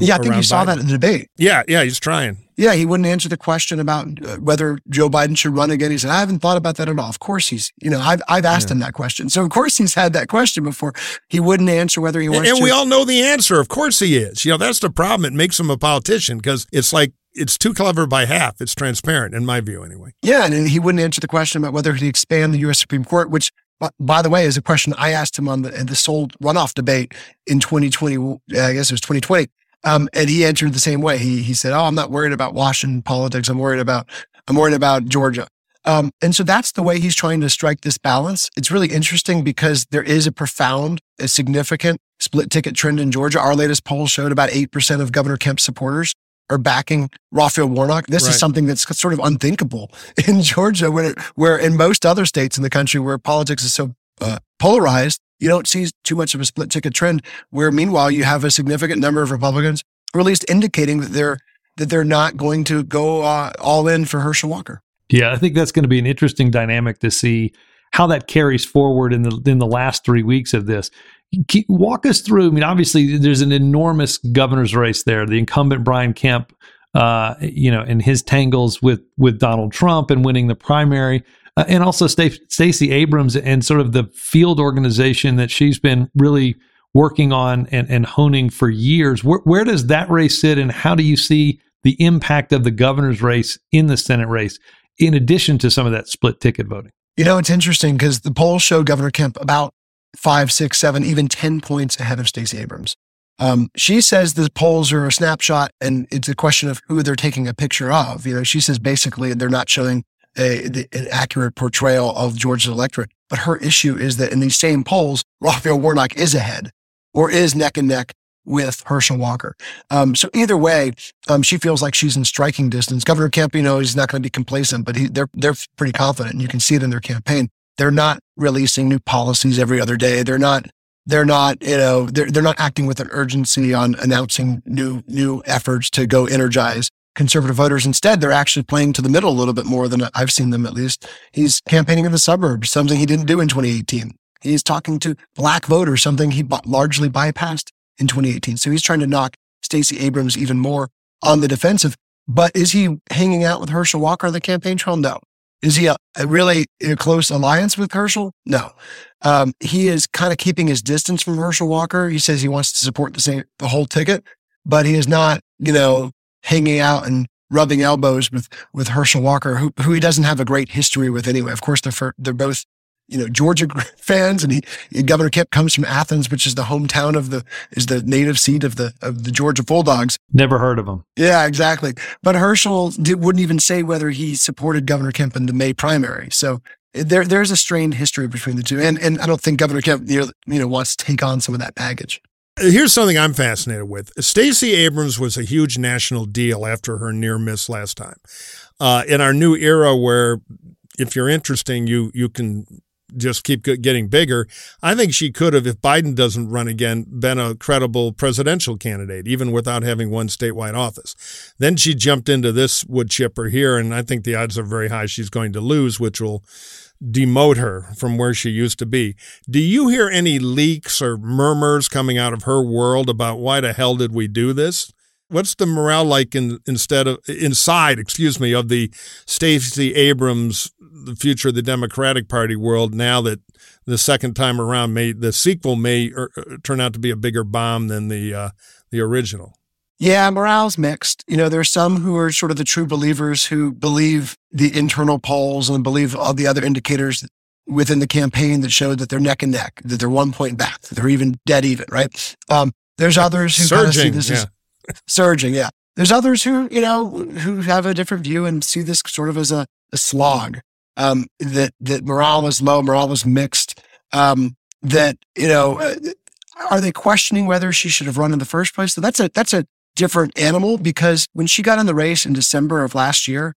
Yeah, I think you saw that in the debate. Yeah, yeah, he's trying. Yeah, he wouldn't answer the question about uh, whether Joe Biden should run again. He said, "I haven't thought about that at all." Of course, he's you know I've I've asked yeah. him that question, so of course he's had that question before. He wouldn't answer whether he wants. And, and we all know the answer. Of course he is. You know that's the problem. It makes him a politician because it's like it's too clever by half. It's transparent, in my view, anyway. Yeah, and he wouldn't answer the question about whether he'd expand the U.S. Supreme Court, which, by the way, is a question I asked him on the the sole runoff debate in 2020. I guess it was 2020. Um, and he answered the same way. He he said, "Oh, I'm not worried about Washington politics. I'm worried about I'm worried about Georgia." Um, and so that's the way he's trying to strike this balance. It's really interesting because there is a profound, a significant split ticket trend in Georgia. Our latest poll showed about 8% of Governor Kemp's supporters are backing Raphael Warnock. This right. is something that's sort of unthinkable in Georgia, where, where in most other states in the country where politics is so uh, polarized, you don't see too much of a split ticket trend where meanwhile you have a significant number of Republicans, or at least indicating that they're that they're not going to go uh, all in for Herschel Walker. Yeah, I think that's going to be an interesting dynamic to see how that carries forward in the in the last three weeks of this. Walk us through. I mean, obviously, there's an enormous governor's race there. The incumbent Brian Kemp, uh, you know, and his tangles with with Donald Trump and winning the primary uh, and also Stacey Abrams and sort of the field organization that she's been really working on and, and honing for years. Where, where does that race sit, and how do you see the impact of the governor's race in the Senate race, in addition to some of that split ticket voting? You know, it's interesting because the polls show Governor Kemp about five, six, seven, even 10 points ahead of Stacey Abrams. Um, she says the polls are a snapshot and it's a question of who they're taking a picture of. You know, she says basically they're not showing a, an accurate portrayal of Georgia's electorate. But her issue is that in these same polls, Raphael Warnock is ahead or is neck and neck with Herschel Walker. Um, so either way, um, she feels like she's in striking distance. Governor know, he's not going to be complacent, but he, they're they're pretty confident, and you can see it in their campaign. They're not releasing new policies every other day. They're not they're not you know they're they're not acting with an urgency on announcing new new efforts to go energize conservative voters. Instead, they're actually playing to the middle a little bit more than I've seen them at least. He's campaigning in the suburbs, something he didn't do in 2018. He's talking to black voters, something he largely bypassed in 2018. So he's trying to knock Stacey Abrams even more on the defensive. But is he hanging out with Herschel Walker on the campaign trail? No. Is he a, a really in a close alliance with Herschel? No. Um, he is kind of keeping his distance from Herschel Walker. He says he wants to support the same, the whole ticket, but he is not, you know, hanging out and rubbing elbows with with Herschel Walker, who who he doesn't have a great history with anyway. Of course, they're for, they're both you know Georgia fans, and he Governor Kemp comes from Athens, which is the hometown of the is the native seat of the of the Georgia Bulldogs. Never heard of him. Yeah, exactly. But Herschel did, wouldn't even say whether he supported Governor Kemp in the May primary. So there there's a strained history between the two, and and I don't think Governor Kemp you know, you know wants to take on some of that baggage. Here's something I'm fascinated with. Stacey Abrams was a huge national deal after her near miss last time. Uh, in our new era, where if you're interesting, you you can just keep getting bigger. I think she could have, if Biden doesn't run again, been a credible presidential candidate, even without having one statewide office. Then she jumped into this wood chipper here, and I think the odds are very high she's going to lose, which will demote her from where she used to be. Do you hear any leaks or murmurs coming out of her world about why the hell did we do this? What's the morale like in, instead of inside, excuse me, of the Stacey Abrams, the future of the Democratic Party world now that the second time around may the sequel may er, er, turn out to be a bigger bomb than the uh, the original? Yeah, morale's mixed. You know, there are some who are sort of the true believers who believe the internal polls and believe all the other indicators within the campaign that showed that they're neck and neck, that they're one point back, that they're even dead even, right? Um, there's others who kind of see this yeah. as surging. Yeah. There's others who, you know, who have a different view and see this sort of as a, a slog. Um, that, that morale is low, morale is mixed. Um, that, you know, uh, are they questioning whether she should have run in the first place? So that's a, that's a different animal because when she got in the race in December of last year,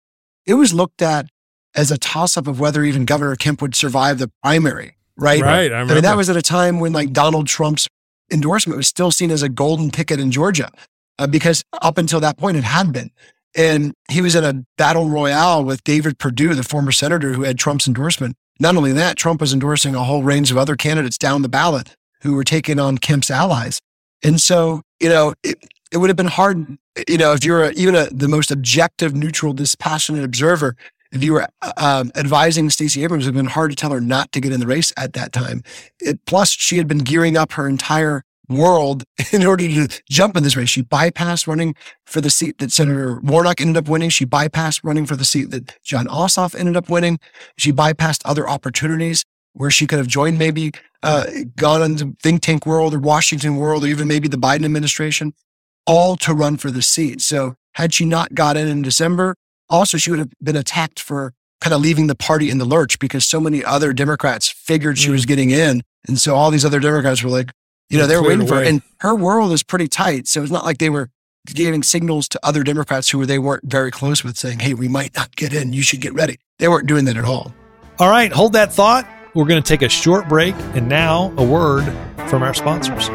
it was looked at as a toss up of whether even Governor Kemp would survive the primary, right? Right. I, I mean, that was at a time when like Donald Trump's endorsement was still seen as a golden ticket in Georgia uh, because up until that point it had been. And he was in a battle royale with David Perdue, the former senator who had Trump's endorsement. Not only that, Trump was endorsing a whole range of other candidates down the ballot who were taking on Kemp's allies. And so, you know, it, it would have been hard, you know, if you're a, even a, the most objective, neutral, dispassionate observer, if you were um, advising Stacey Abrams, it would have been hard to tell her not to get in the race at that time. It, plus, she had been gearing up her entire world in order to jump in this race. She bypassed running for the seat that Senator Warnock ended up winning. She bypassed running for the seat that Jon Ossoff ended up winning. She bypassed other opportunities where she could have joined maybe uh, gone into think tank world or Washington world or even maybe the Biden administration, all to run for the seat. So had she not got in in December, also she would have been attacked for kind of leaving the party in the lurch because so many other Democrats figured she mm. was getting in. And so all these other Democrats were like, you know, they were waiting for, and her world is pretty tight. So it's not like they were giving signals to other Democrats who they weren't very close with saying, hey, we might not get in. You should get ready. They weren't doing that at all. All right, hold that thought. We're going to take a short break and now a word from our sponsors.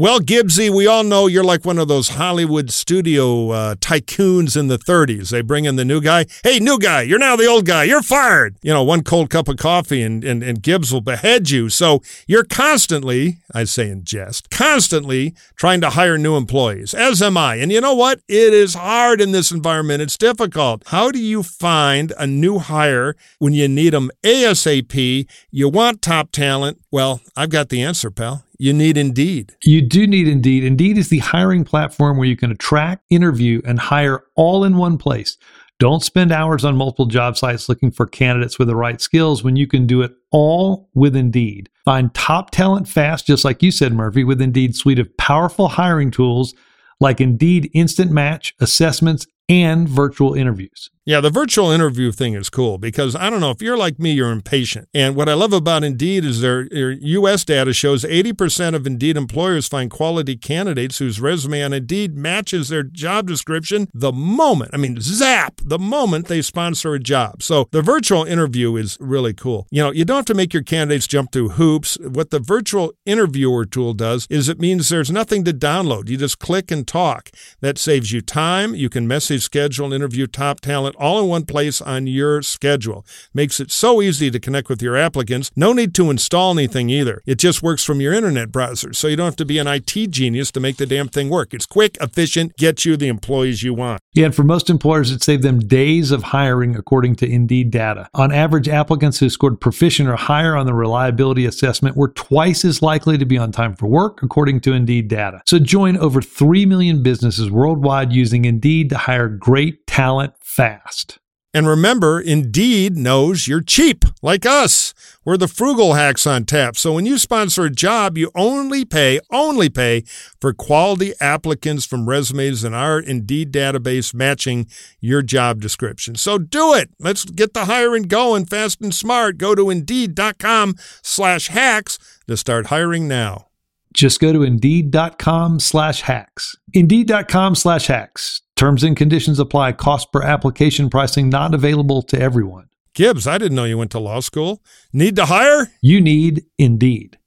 Well, Gibbsy, we all know you're like one of those Hollywood studio uh, tycoons in the 30s. They bring in the new guy. Hey, new guy, you're now the old guy. You're fired. You know, one cold cup of coffee and, and, and Gibbs will behead you. So you're constantly, I say in jest, constantly trying to hire new employees, as am I. And you know what? It is hard in this environment. It's difficult. How do you find a new hire when you need them ASAP? You want top talent. Well, I've got the answer, pal you need Indeed. You do need Indeed. Indeed is the hiring platform where you can attract, interview, and hire all in one place. Don't spend hours on multiple job sites looking for candidates with the right skills when you can do it all with Indeed. Find top talent fast, just like you said, Murphy, with Indeed's suite of powerful hiring tools like Indeed Instant Match, assessments, and virtual interviews. Yeah, the virtual interview thing is cool because I don't know if you're like me, you're impatient. And what I love about Indeed is their, their U.S. data shows 80% of Indeed employers find quality candidates whose resume on Indeed matches their job description the moment, I mean, zap, the moment they sponsor a job. So the virtual interview is really cool. You know, you don't have to make your candidates jump through hoops. What the virtual interviewer tool does is it means there's nothing to download. You just click and talk. That saves you time. You can message, schedule, interview top talent all in one place on your schedule. Makes it so easy to connect with your applicants. No need to install anything either. It just works from your internet browser, so you don't have to be an IT genius to make the damn thing work. It's quick, efficient, gets you the employees you want. Yeah, and for most employers, it saved them days of hiring, according to Indeed data. On average, applicants who scored proficient or higher on the reliability assessment were twice as likely to be on time for work, according to Indeed data. So join over 3 million businesses worldwide using Indeed to hire great talent fast. And remember, Indeed knows you're cheap, like us. We're the frugal hacks on tap. So when you sponsor a job, you only pay, only pay for quality applicants from resumes in our Indeed database matching your job description. So do it. Let's get the hiring going fast and smart. Go to Indeed.com slash hacks to start hiring now. Just go to Indeed.com slash hacks. Indeed.com slash hacks. Terms and conditions apply. Cost per application pricing not available to everyone. Gibbs, I didn't know you went to law school. Need to hire? You need Indeed.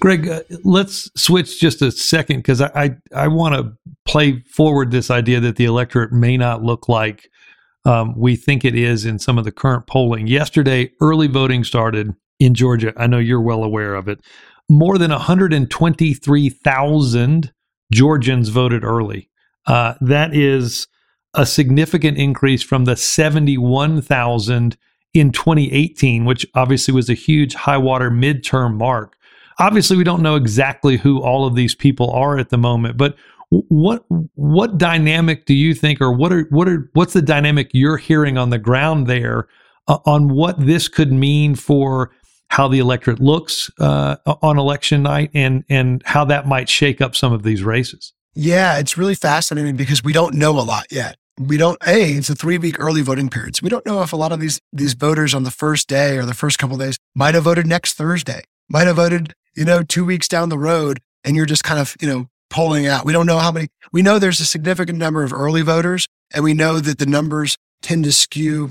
Greg, uh, let's switch just a second because I, I, I want to play forward this idea that the electorate may not look like um, we think it is in some of the current polling. Yesterday, early voting started in Georgia. I know you're well aware of it. More than 123,000 Georgians voted early. Uh, that is a significant increase from the 71,000 in 2018, which obviously was a huge high water midterm mark. Obviously, we don't know exactly who all of these people are at the moment, but what what dynamic do you think, or what are what are what's the dynamic you're hearing on the ground there uh, on what this could mean for how the electorate looks uh, on election night, and and how that might shake up some of these races? Yeah, it's really fascinating because we don't know a lot yet. We don't. A, it's a three week early voting period, so we don't know if a lot of these these voters on the first day or the first couple days might have voted next Thursday, might have voted, you know, two weeks down the road, and you're just kind of, you know, polling out. We don't know how many, we know there's a significant number of early voters, and we know that the numbers tend to skew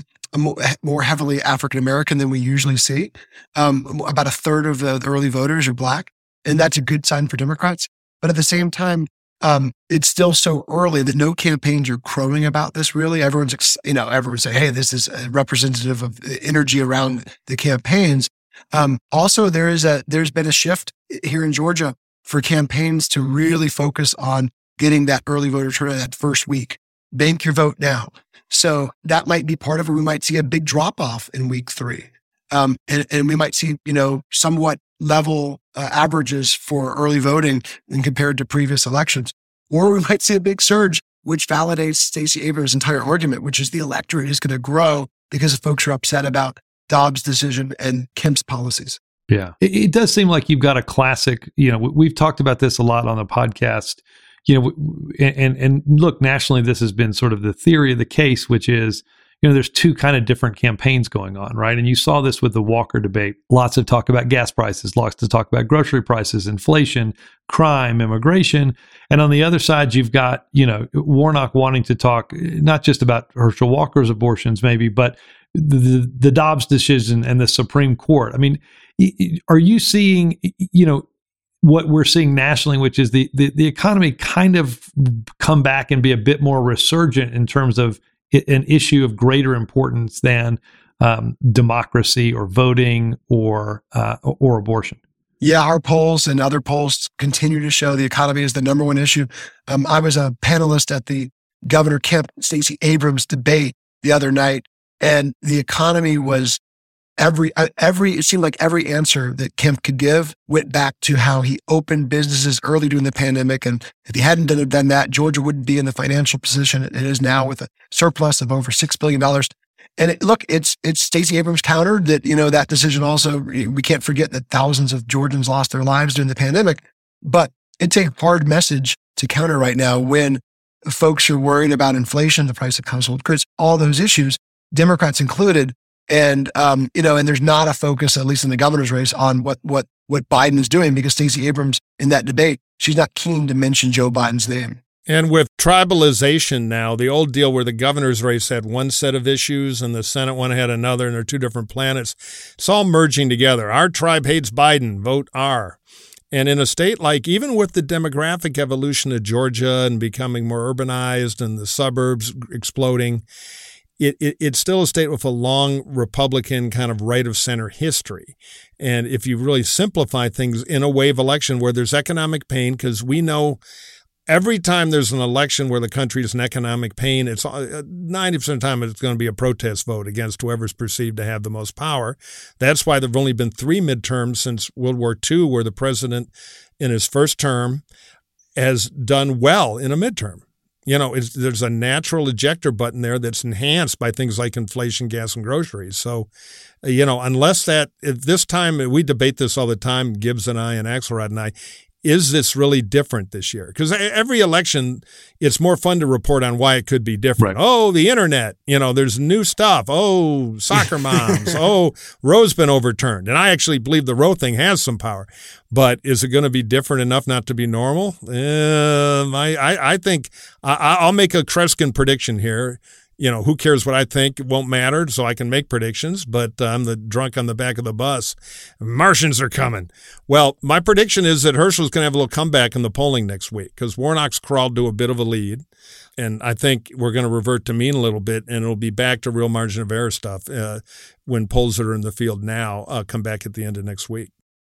more, heavily African American than we usually see. Um, about a third of the, early voters are black, and that's a good sign for Democrats. But at the same time, um, it's still so early that no campaigns are crowing about this. Really, everyone's you know everyone's saying, "Hey, this is representative of the energy around the campaigns." Um, also, there is a there's been a shift here in Georgia for campaigns to really focus on getting that early voter turnout that first week. Bank your vote now. So that might be part of it. We might see a big drop off in week three. Um, and, and we might see, you know, somewhat level uh, averages for early voting compared to previous elections. Or we might see a big surge, which validates Stacey Abrams' entire argument, which is the electorate is going to grow because folks are upset about Dobbs' decision and Kemp's policies. Yeah. It, it, does seem like you've got a classic, you know, we've talked about this a lot on the podcast, you know, and, and look, nationally, this has been sort of the theory of the case, which is, you know, there's two kind of different campaigns going on, right? And you saw this with the Walker debate. Lots of talk about gas prices, lots of talk about grocery prices, inflation, crime, immigration. And on the other side, you've got, you know, Warnock wanting to talk eh, not just about Herschel Walker's abortions, maybe, but the, the Dobbs decision and the Supreme Court. I mean, are you seeing, you know, what we're seeing nationally, which is the, the, the economy kind of come back and be a bit more resurgent in terms of an issue of greater importance than um, democracy or voting or uh, or abortion. Yeah, our polls and other polls continue to show the economy is the number one issue. Um, I was a panelist at the Governor Kemp Stacey Abrams debate the other night, and the economy was every uh, every it seemed like every answer that Kemp could give went back to how he opened businesses early during the pandemic, and if he hadn't done, done that, Georgia wouldn't be in the financial position it is now with a surplus of over six billion dollars. And it, look, it's it's Stacey Abrams countered that you know that decision also. We can't forget that thousands of Georgians lost their lives during the pandemic, but it's a hard message to counter right now when folks are worried about inflation, the price of household goods, all those issues, Democrats included, and um, you know, and there's not a focus, at least in the governor's race, on what what what Biden is doing because Stacey Abrams in that debate, she's not keen to mention Joe Biden's name. And with tribalization now, the old deal where the governor's race had one set of issues and the Senate one had another, and they're two different planets, it's all merging together. Our tribe hates Biden, vote R. And in a state like, even with the demographic evolution of Georgia and becoming more urbanized and the suburbs exploding, it, it, it's still a state with a long Republican kind of right of center history. And if you really simplify things in a wave election where there's economic pain, because we know every time there's an election where the country is in economic pain, it's uh, 90% of the time it's going to be a protest vote against whoever's perceived to have the most power. That's why there've only been three midterms since World War II where the president in his first term has done well in a midterm. You know, there's a natural ejector button there that's enhanced by things like inflation, gas, and groceries. So, you know, unless that, if this time we debate this all the time, Gibbs and I and Axelrod and I, is this really different this year? Because every election, it's more fun to report on why it could be different. Right. Oh, the internet, you know, there's new stuff. Oh, soccer moms. oh, Roe's been overturned. And I actually believe the Roe thing has some power. But is it going to be different enough not to be normal? Um, I, I, I think I, I'll make a Kreskin prediction here you know, who cares what I think? It won't matter. So I can make predictions, but uh, I'm the drunk on the back of the bus. Martians are coming. Well, my prediction is that Herschel's going to have a little comeback in the polling next week because Warnock's crawled to a bit of a lead. And I think we're going to revert to mean a little bit, and it'll be back to real margin of error stuff uh, when polls that are in the field now uh, come back at the end of next week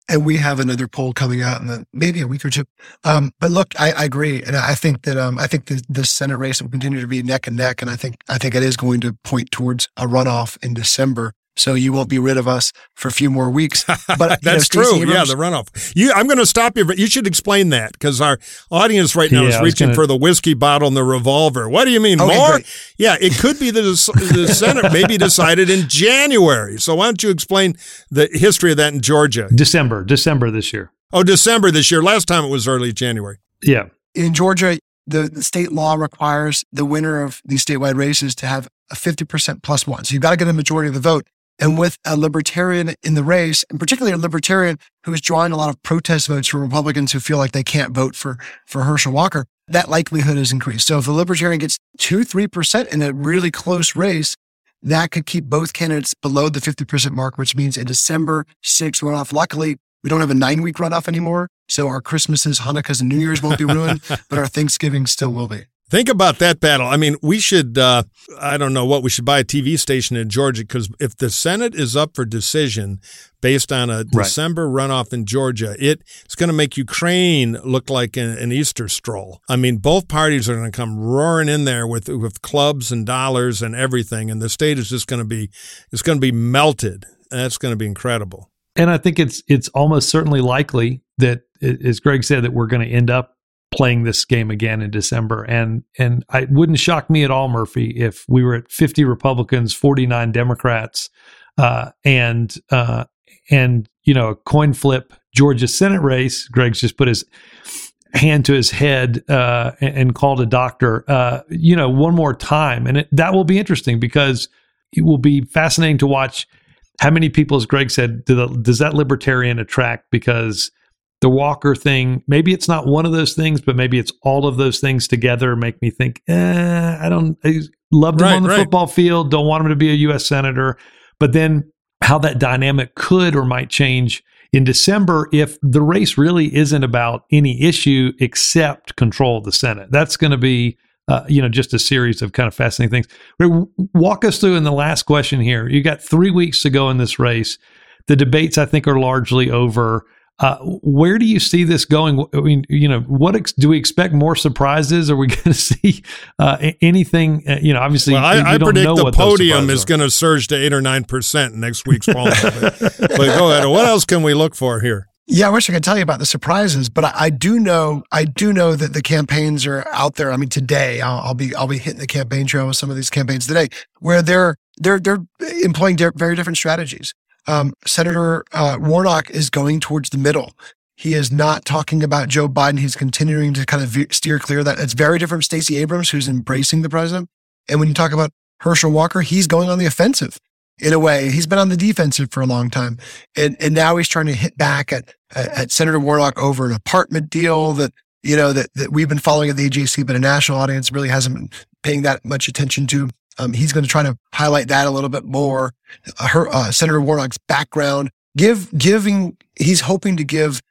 and we have another poll coming out in the, maybe a week or two. Um, but look, I, I, agree, and I think that um, I think the, the Senate race will continue to be neck and neck, and I think I think it is going to point towards a runoff in December so you won't be rid of us for a few more weeks. But that's know, true. Abrams, yeah, the runoff. You, I'm going to stop you, but you should explain that because our audience right now yeah, is reaching gonna... for the whiskey bottle and the revolver. What do you mean okay, more? Great. Yeah, it could be the, the Senate maybe decided in January. So why don't you explain the history of that in Georgia? December, December this year. Oh, December this year. Last time it was early January. Yeah. In Georgia, the, the state law requires the winner of these statewide races to have a 50% plus one. So you've got to get a majority of the vote. And with a libertarian in the race, and particularly a libertarian who is drawing a lot of protest votes from Republicans who feel like they can't vote for, for Herschel Walker, that likelihood is increased. So if the libertarian gets two, 3% in a really close race, that could keep both candidates below the 50% mark, which means a December 6th runoff. Luckily, we don't have a nine week runoff anymore. So our Christmases, Hanukkahs, and New Year's won't be ruined, but our Thanksgiving still will be. Think about that battle. I mean, we should, uh, I don't know what, we should buy a TV station in Georgia because if the Senate is up for decision based on a right. December runoff in Georgia, it, it's going to make Ukraine look like an, an, Easter stroll. I mean, both parties are going to come roaring in there with, with clubs and dollars and everything, and the state is just going to be, it's going to be melted. That's going to be incredible. And I think it's it's almost certainly likely that, as Greg said, that we're going to end up playing this game again in December. And and it wouldn't shock me at all, Murphy, if we were at 50 Republicans, 49 Democrats, uh, and uh, and you know a coin flip Georgia Senate race. Greg's just put his hand to his head uh, and, called a doctor. Uh, you know, one more time, and it, that will be interesting because it will be fascinating to watch. How many people, as Greg said, do the, does that libertarian attract? Because the Walker thing, maybe it's not one of those things, but maybe it's all of those things together make me think, eh, I don't I loved him right, on the right. football field, don't want him to be a U.S. Senator. But then how that dynamic could or might change in December if the race really isn't about any issue except control of the Senate. That's going to be, uh, you know, just a series of kind of fascinating things. Walk us through in the last question here. You got three weeks to go in this race. The debates, I think, are largely over. Uh, where do you see this going? I mean, you know, what ex- do we expect more surprises? Are we going to see uh, anything? Uh, you know, obviously, well, I, I predict the podium is going to surge to eight or nine percent next week's poll. but, but go ahead. What else can we look for here? Yeah, I wish I could tell you about the surprises, but I, I, do know I do know that the campaigns are out there. I mean, today I'll, I'll, be I'll be hitting the campaign trail with some of these campaigns today, where they're they're they're employing di- very different strategies um, Senator uh, Warnock is going towards the middle. He is not talking about Joe Biden. He's continuing to kind of steer clear that. It's very different from Stacey Abrams, who's embracing the president. And when you talk about Herschel Walker, he's going on the offensive in a way. He's been on the defensive for a long time. And, and now he's trying to hit back at, at Senator Warnock over an apartment deal that, you know, that, that we've been following at the AJC, but a national audience really hasn't been paying that much attention to. Um, he's going to try to highlight that a little bit more. Uh, her, uh, Senator Warnock's background, give giving. He's hoping to give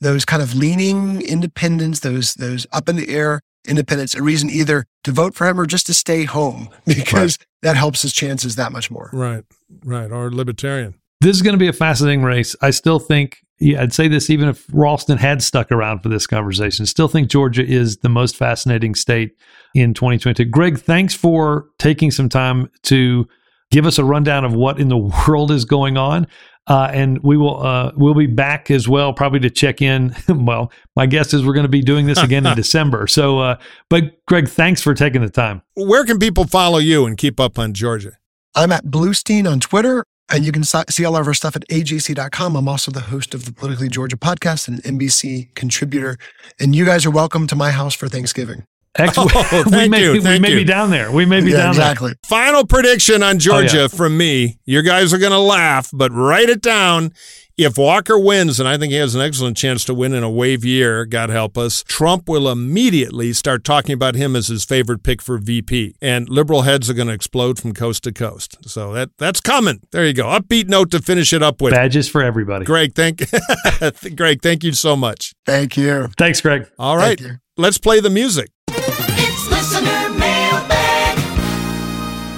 those kind of leaning independents, those those up in the air independents, a reason either to vote for him or just to stay home because right. that helps his chances that much more. Right, right, or libertarian. This is going to be a fascinating race. I still think, yeah, I'd say this even if Ralston had stuck around for this conversation, still think Georgia is the most fascinating state in 2022. Greg, thanks for taking some time to give us a rundown of what in the world is going on. Uh, and we will uh, we'll be back as well, probably to check in. well, my guess is we're going to be doing this again in December. So, uh, but Greg, thanks for taking the time. Where can people follow you and keep up on Georgia? I'm at Bluestein on Twitter, and you can see all of our stuff at ajc.com. I'm also the host of the Politically Georgia podcast and NBC contributor. And you guys are welcome to my house for Thanksgiving. Ex- oh, we may, you, we may you. be down there. We may be yeah, down exactly. there. Final prediction on oh, Georgia oh, yeah. from me. You guys are going to laugh, but write it down. If Walker wins, and I think he has an excellent chance to win in a wave year, God help us, Trump will immediately start talking about him as his favorite pick for VP. And liberal heads are going to explode from coast to coast. So that that's coming. There you go. Upbeat note to finish it up with. Badges for everybody. Greg, thank Greg, thank you so much. Thank you. Thanks, Greg. All right. Let's play the music.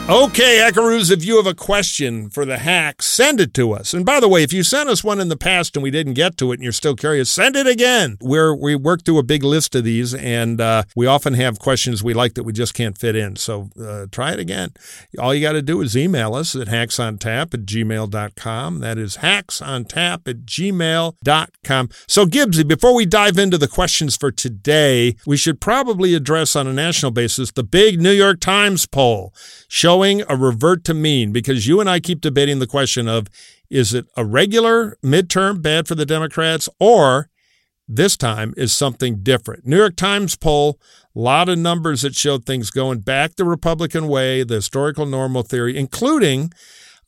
Okay, Ekaroos, if you have a question for the hack, send it to us. And by the way, if you sent us one in the past and we didn't get to it and you're still curious, send it again. We're, we work through a big list of these and uh, we often have questions we like that we just can't fit in. So uh, try it again. All you got to do is email us at hacksontap at gmail.com. That is hacksontap at gmail.com. So, Gibbsy, before we dive into the questions for today, we should probably address on a national basis the big New York Times poll showing a revert to mean because you and I keep debating the question of is it a regular midterm bad for the Democrats or this time is something different. New York Times poll, a lot of numbers that showed things going back the Republican way, the historical normal theory, including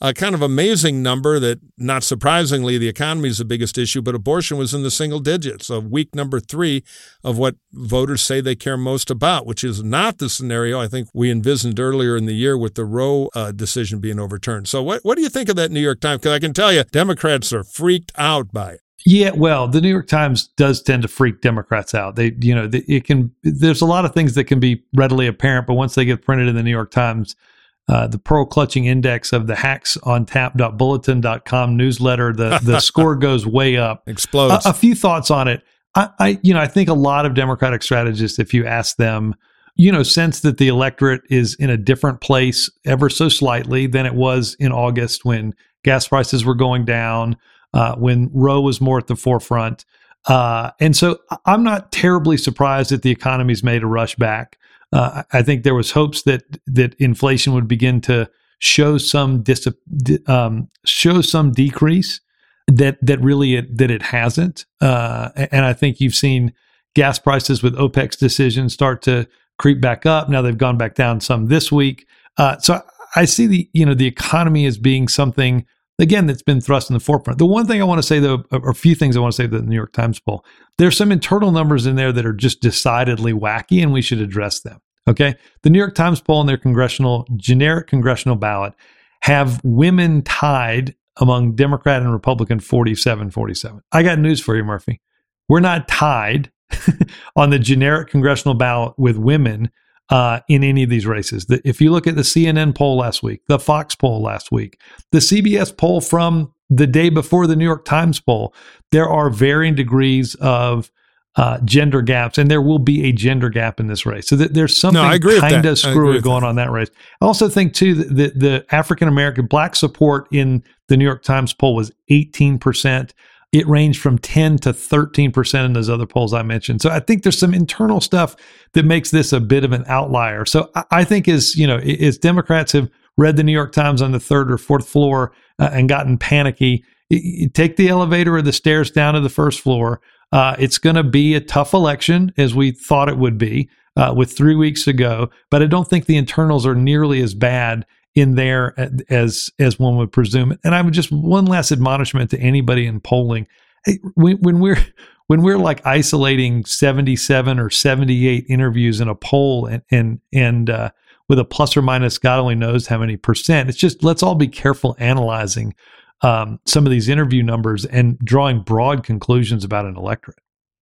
a kind of amazing number that, not surprisingly, the economy is the biggest issue, but abortion was in the single digits of week number three of what voters say they care most about, which is not the scenario I think we envisioned earlier in the year with the Roe uh, decision being overturned. So, what, what do you think of that New York Times? Because I can tell you, Democrats are freaked out by it. Yeah, well, the New York Times does tend to freak Democrats out. They, you know, it can. There's a lot of things that can be readily apparent, but once they get printed in the New York Times, uh, the pearl clutching index of the hacks on tap.bulletin.com newsletter, the, the score goes way up. Explodes. A, a, few thoughts on it. I, I, you know, I think a lot of Democratic strategists, if you ask them, you know, sense that the electorate is in a different place ever so slightly than it was in August when gas prices were going down, uh, when Roe was more at the forefront. Uh, and so I'm not terribly surprised that the economy's made a rush back. Uh, I think there was hopes that that inflation would begin to show some dis, um, show some decrease that that really it, that it hasn't. Uh, and I think you've seen gas prices with OPEC's decision start to creep back up. Now they've gone back down some this week. Uh, so I see the you know the economy as being something again that's been thrust in the forefront. The one thing I want to say though, or a few things I want to say about the New York Times poll, there's some internal numbers in there that are just decidedly wacky, and we should address them. Okay, the New York Times poll and their congressional generic congressional ballot have women tied among Democrat and Republican 47 47. I got news for you, Murphy. We're not tied on the generic congressional ballot with women uh, in any of these races. The, if you look at the CNN poll last week, the Fox poll last week, the CBS poll from the day before the New York Times poll, there are varying degrees of uh, gender gaps, and there will be a gender gap in this race. So th- there's something no, kind of screwy going that. on that race. I also think too that the, the African American black support in the New York Times poll was 18 percent. It ranged from 10 to 13 percent in those other polls I mentioned. So I think there's some internal stuff that makes this a bit of an outlier. So I, I think as you know, as Democrats have read the New York Times on the third or fourth floor uh, and gotten panicky, you take the elevator or the stairs down to the first floor. Uh, it's going to be a tough election as we thought it would be uh, with three weeks ago, but I don't think the internals are nearly as bad in there as as one would presume. And I would just one last admonishment to anybody in polling: when, when we're when we're like isolating 77 or 78 interviews in a poll and and and uh, with a plus or minus God only knows how many percent, it's just let's all be careful analyzing um, some of these interview numbers and drawing broad conclusions about an electorate.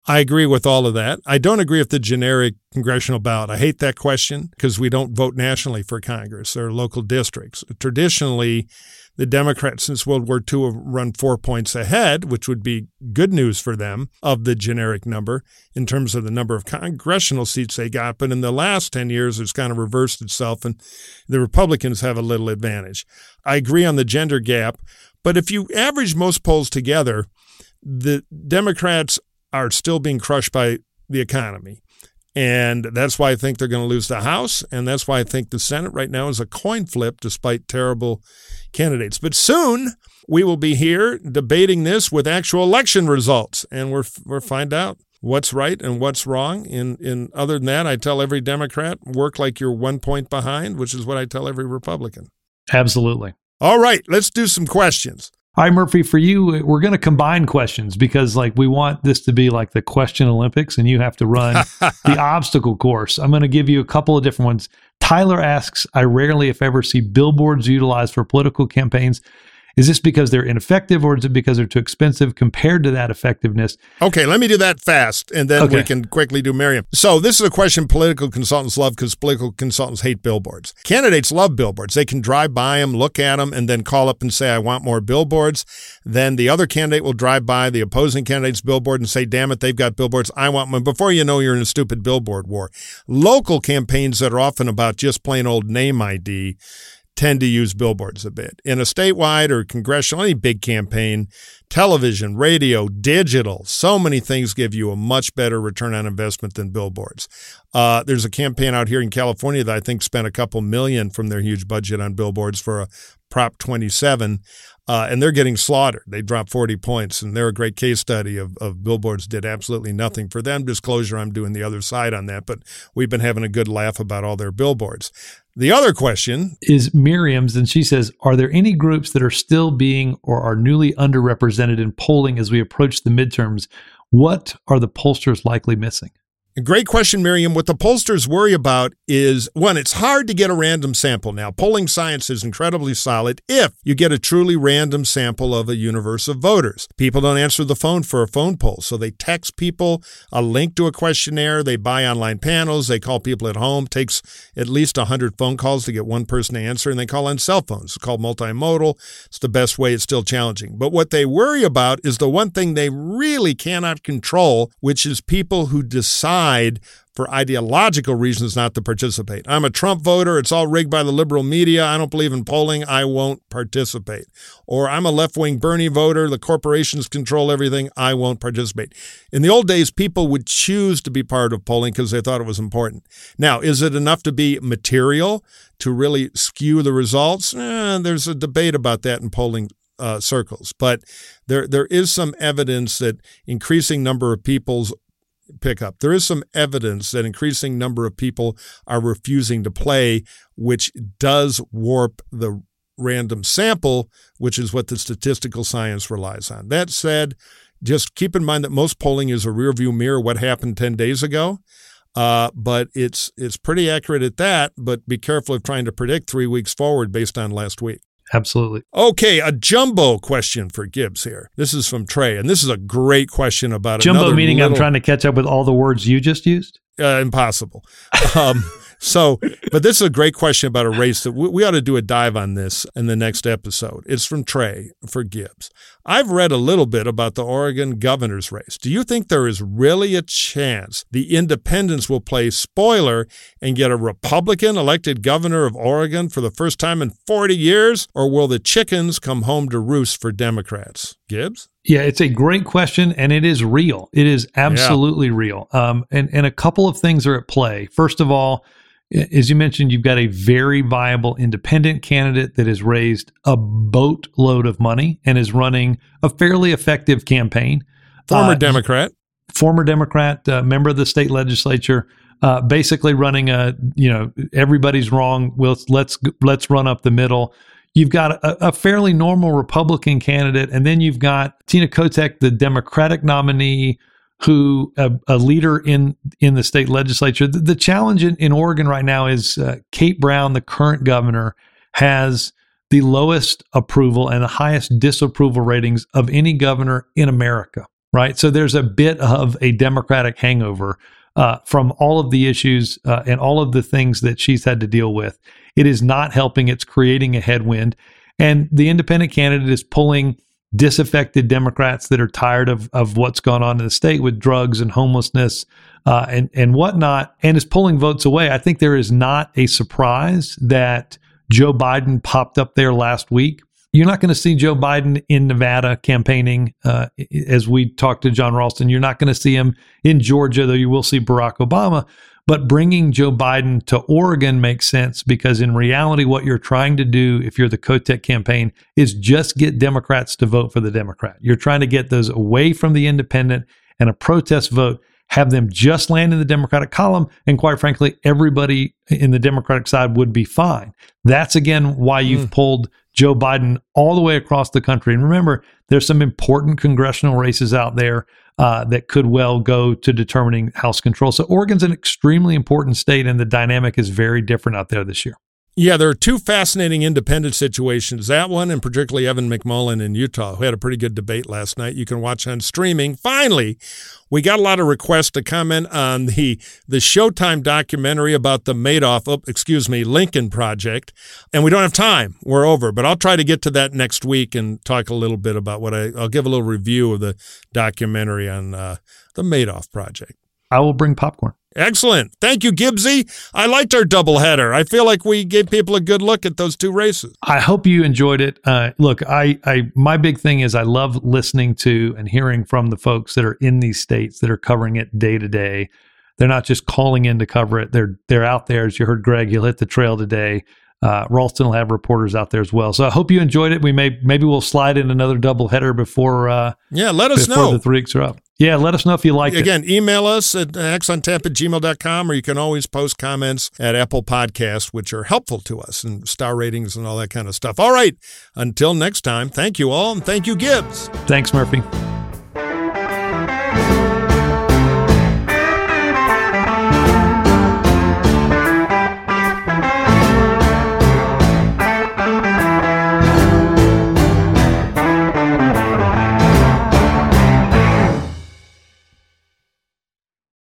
I agree with all of that. I don't agree with the generic congressional ballot. I hate that question because we don't vote nationally for Congress. Are local districts. Traditionally, the Democrats since World War II have run four points ahead, which would be good news for them of the generic number in terms of the number of congressional seats they got. But in the last 10 years, it's kind of reversed itself, and the Republicans have a little advantage. I agree on the gender gap, but if you average most polls together, the Democrats are still being crushed by the economy. And that's why I think they're going to lose the House. And that's why I think the Senate right now is a coin flip despite terrible candidates. But soon we will be here debating this with actual election results. And we're, we'll find out what's right and what's wrong. In, in other than that, I tell every Democrat, work like you're one point behind, which is what I tell every Republican. Absolutely. All right, let's do some questions. Hi, Murphy. For you, we're going to combine questions because, like, we want this to be like the question Olympics, and you have to run the obstacle course. I'm going to give you a couple of different ones. Tyler asks, "I rarely, if ever, see billboards utilized for political campaigns. Is this because they're ineffective or is it because they're too expensive compared to that effectiveness? Okay, let me do that fast and then we can quickly do Miriam. So, this is a question political consultants love because political consultants hate billboards. Candidates love billboards. They can drive by them, look at them, and then call up and say, I want more billboards. Then the other candidate will drive by the opposing candidate's billboard and say, Damn it, they've got billboards. I want one. Before you know, you're in a stupid billboard war. Local campaigns that are often about just plain old name ID tend to use billboards a bit. In a statewide or congressional, any big campaign, television, radio, digital, so many things give you a much better return on investment than billboards. Uh, there's a campaign out here in California that I think spent a couple million from their huge budget on billboards for a Prop 27, uh, and they're getting slaughtered. They dropped 40 points, and they're a great case study of, of billboards did absolutely nothing for them. Disclosure, I'm doing the other side on that, but we've been having a good laugh about all their billboards. The other question Is Miriam's, and she says, Are there any groups that are still being or are newly underrepresented in polling as we approach the midterms? What are the pollsters likely missing? Great question, Miriam. What the pollsters worry about is one, it's hard to get a random sample now. Polling science is incredibly solid if you get a truly random sample of a universe of voters. People don't answer the phone for a phone poll, so they text people a link to a questionnaire, they buy online panels, they call people at home. takes at least 100 phone calls to get one person to answer, and they call on cell phones. It's called multimodal. It's the best way, it's still challenging. But what they worry about is the one thing they really cannot control, which is people who decide for ideological reasons not to participate. I'm a Trump voter. It's all rigged by the liberal media. I don't believe in polling. I won't participate. Or I'm a left wing Bernie voter. The corporations control everything. I won't participate. In the old days, people would choose to be part of polling because they thought it was important. Now, is it enough to be material to really skew the results? Eh, there's a debate about that in polling uh, circles, but there there is some evidence that increasing number of people's pickup. There is some evidence that increasing number of people are refusing to play, which does warp the random sample, which is what the statistical science relies on. That said, just keep in mind that most polling is a rearview mirror what happened 10 days ago. Uh, but it's it's pretty accurate at that. But be careful of trying to predict three weeks forward based on last week. Absolutely. Okay, a jumbo question for Gibbs here. This is from Trey, and this is a great question about a Jumbo meaning I'm trying to catch up with all the words you just used. uh, impossible. Um, so, but this is a great question about a race that we, we ought to do a dive on this in the next episode. It's from Trey for Gibbs. I've read a little bit about the Oregon governor's race. Do you think there is really a chance the independents will play spoiler and get a Republican elected governor of Oregon for the first time in 40 years? Or will the chickens come home to roost for Democrats? Gibbs? Yeah, it's a great question, and it is real. It is absolutely real. Um, and and a couple of things are at play. First of all, as you mentioned, you've got a very viable independent candidate that has raised a boatload of money and is running a fairly effective campaign. Former Uh, Democrat. former Democrat, uh, member of the state legislature, uh, basically running a you know everybody's wrong. We'll, let's let's run up the middle. You've got a, a fairly normal Republican candidate, and then you've got Tina Kotek, the Democratic nominee, who a, a leader in in the state legislature. The, the challenge in, in Oregon right now is uh, Kate Brown, the current governor, has the lowest approval and the highest disapproval ratings of any governor in America right? So there's a bit of a Democratic hangover uh, from all of the issues uh, and all of the things that she's had to deal with. It is not helping, it's creating a headwind. And the independent candidate is pulling disaffected Democrats that are tired of, of what's gone on in the state with drugs and homelessness uh, and, and whatnot, and is pulling votes away. I think there is not a surprise that Joe Biden popped up there last week. You're not going to see Joe Biden in Nevada campaigning, uh, as we talked to Jon Ralston. You're not going to see him in Georgia, though you will see Barack Obama. But bringing Joe Biden to Oregon makes sense because, in reality, what you're trying to do if you're the Kotek campaign is just get Democrats to vote for the Democrat. You're trying to get those away from the independent and a protest vote, have them just land in the Democratic column. And quite frankly, everybody in the Democratic side would be fine. That's again why you've mm. pulled Joe Biden all the way across the country. And remember, there's some important congressional races out there uh, that could well go to determining House control. So Oregon's an extremely important state, and the dynamic is very different out there this year. Yeah, there are two fascinating independent situations. That one, and particularly Evan McMullin in Utah, who had a pretty good debate last night. You can watch on streaming. Finally, we got a lot of requests to comment on the the Showtime documentary about the Madoff, oh, excuse me, Lincoln project, and we don't have time. We're over, but I'll try to get to that next week and talk a little bit about what I. I'll give a little review of the documentary on uh, the Madoff project. I will bring popcorn. Excellent. Thank you, Gibbsy. I liked our doubleheader. I feel like we gave people a good look at those two races. I hope you enjoyed it. Uh, look, I, I, my big thing is I love listening to and hearing from the folks that are in these states that are covering it day to day. They're not just calling in to cover it. They're they're out there. As you heard, Greg, he'll hit the trail today. Uh, Ralston will have reporters out there as well. So I hope you enjoyed it. We may maybe we'll slide in another doubleheader before. Uh, yeah, let us before know. The three weeks are up. Yeah, let us know if you like it. Again, email us at hacksontap at gmail.com or you can always post comments at Apple Podcasts, which are helpful to us and star ratings and all that kind of stuff. All right. Until next time, thank you all and thank you, Gibbs. Thanks, Murphy.